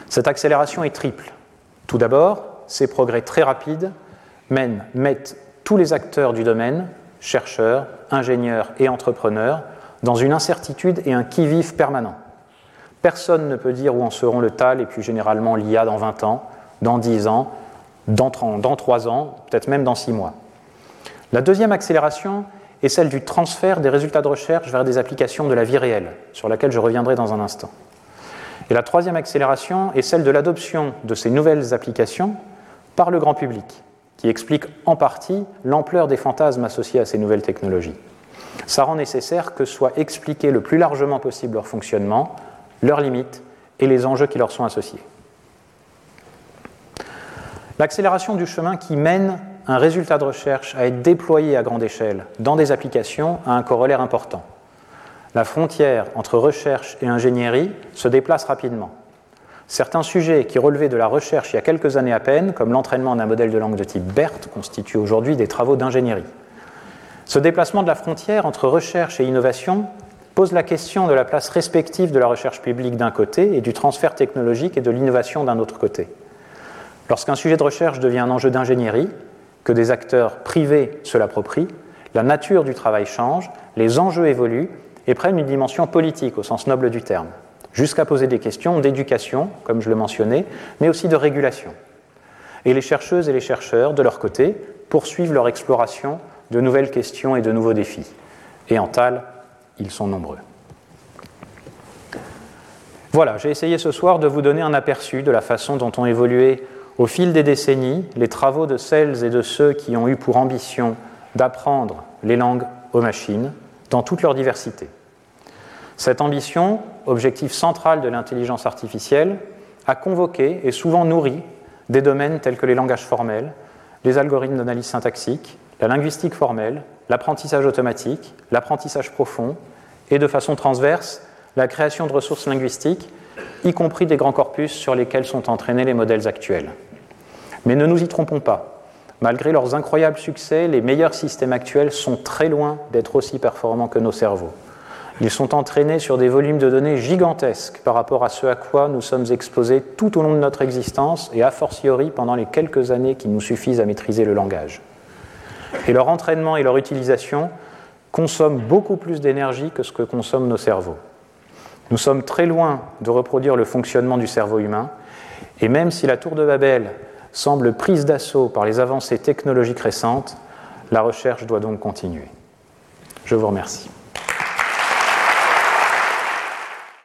Cette accélération est triple. Tout d'abord, ces progrès très rapides mettent tous les acteurs du domaine, chercheurs, ingénieurs et entrepreneurs, dans une incertitude et un qui-vive permanent. Personne ne peut dire où en seront le TAL et plus généralement l'IA dans 20 ans, dans 10 ans, dans, dans 3 ans, peut-être même dans 6 mois. La deuxième accélération est celle du transfert des résultats de recherche vers des applications de la vie réelle, sur laquelle je reviendrai dans un instant. Et la troisième accélération est celle de l'adoption de ces nouvelles applications par le grand public, qui explique en partie l'ampleur des fantasmes associés à ces nouvelles technologies. Ça rend nécessaire que soit expliqué le plus largement possible leur fonctionnement, leurs limites et les enjeux qui leur sont associés. L'accélération du chemin qui mène un résultat de recherche à être déployé à grande échelle dans des applications a un corollaire important. La frontière entre recherche et ingénierie se déplace rapidement. Certains sujets qui relevaient de la recherche il y a quelques années à peine, comme l'entraînement d'un modèle de langue de type BERT, constituent aujourd'hui des travaux d'ingénierie. Ce déplacement de la frontière entre recherche et innovation pose la question de la place respective de la recherche publique d'un côté et du transfert technologique et de l'innovation d'un autre côté. Lorsqu'un sujet de recherche devient un enjeu d'ingénierie, que des acteurs privés se l'approprient, la nature du travail change, les enjeux évoluent et prennent une dimension politique au sens noble du terme, jusqu'à poser des questions d'éducation, comme je le mentionnais, mais aussi de régulation. Et les chercheuses et les chercheurs, de leur côté, poursuivent leur exploration de nouvelles questions et de nouveaux défis. Et en tal, ils sont nombreux. Voilà, j'ai essayé ce soir de vous donner un aperçu de la façon dont ont évolué au fil des décennies les travaux de celles et de ceux qui ont eu pour ambition d'apprendre les langues aux machines dans toute leur diversité. Cette ambition, objectif central de l'intelligence artificielle, a convoqué et souvent nourri des domaines tels que les langages formels, les algorithmes d'analyse syntaxique, la linguistique formelle, l'apprentissage automatique, l'apprentissage profond et de façon transverse la création de ressources linguistiques, y compris des grands corpus sur lesquels sont entraînés les modèles actuels. Mais ne nous y trompons pas. Malgré leurs incroyables succès, les meilleurs systèmes actuels sont très loin d'être aussi performants que nos cerveaux. Ils sont entraînés sur des volumes de données gigantesques par rapport à ce à quoi nous sommes exposés tout au long de notre existence et a fortiori pendant les quelques années qui nous suffisent à maîtriser le langage. Et leur entraînement et leur utilisation consomment beaucoup plus d'énergie que ce que consomment nos cerveaux. Nous sommes très loin de reproduire le fonctionnement du cerveau humain, et même si la tour de Babel semble prise d'assaut par les avancées technologiques récentes, la recherche doit donc continuer. Je vous remercie.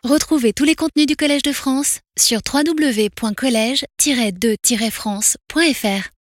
Retrouvez tous les contenus du Collège de France sur www.colège-2-france.fr.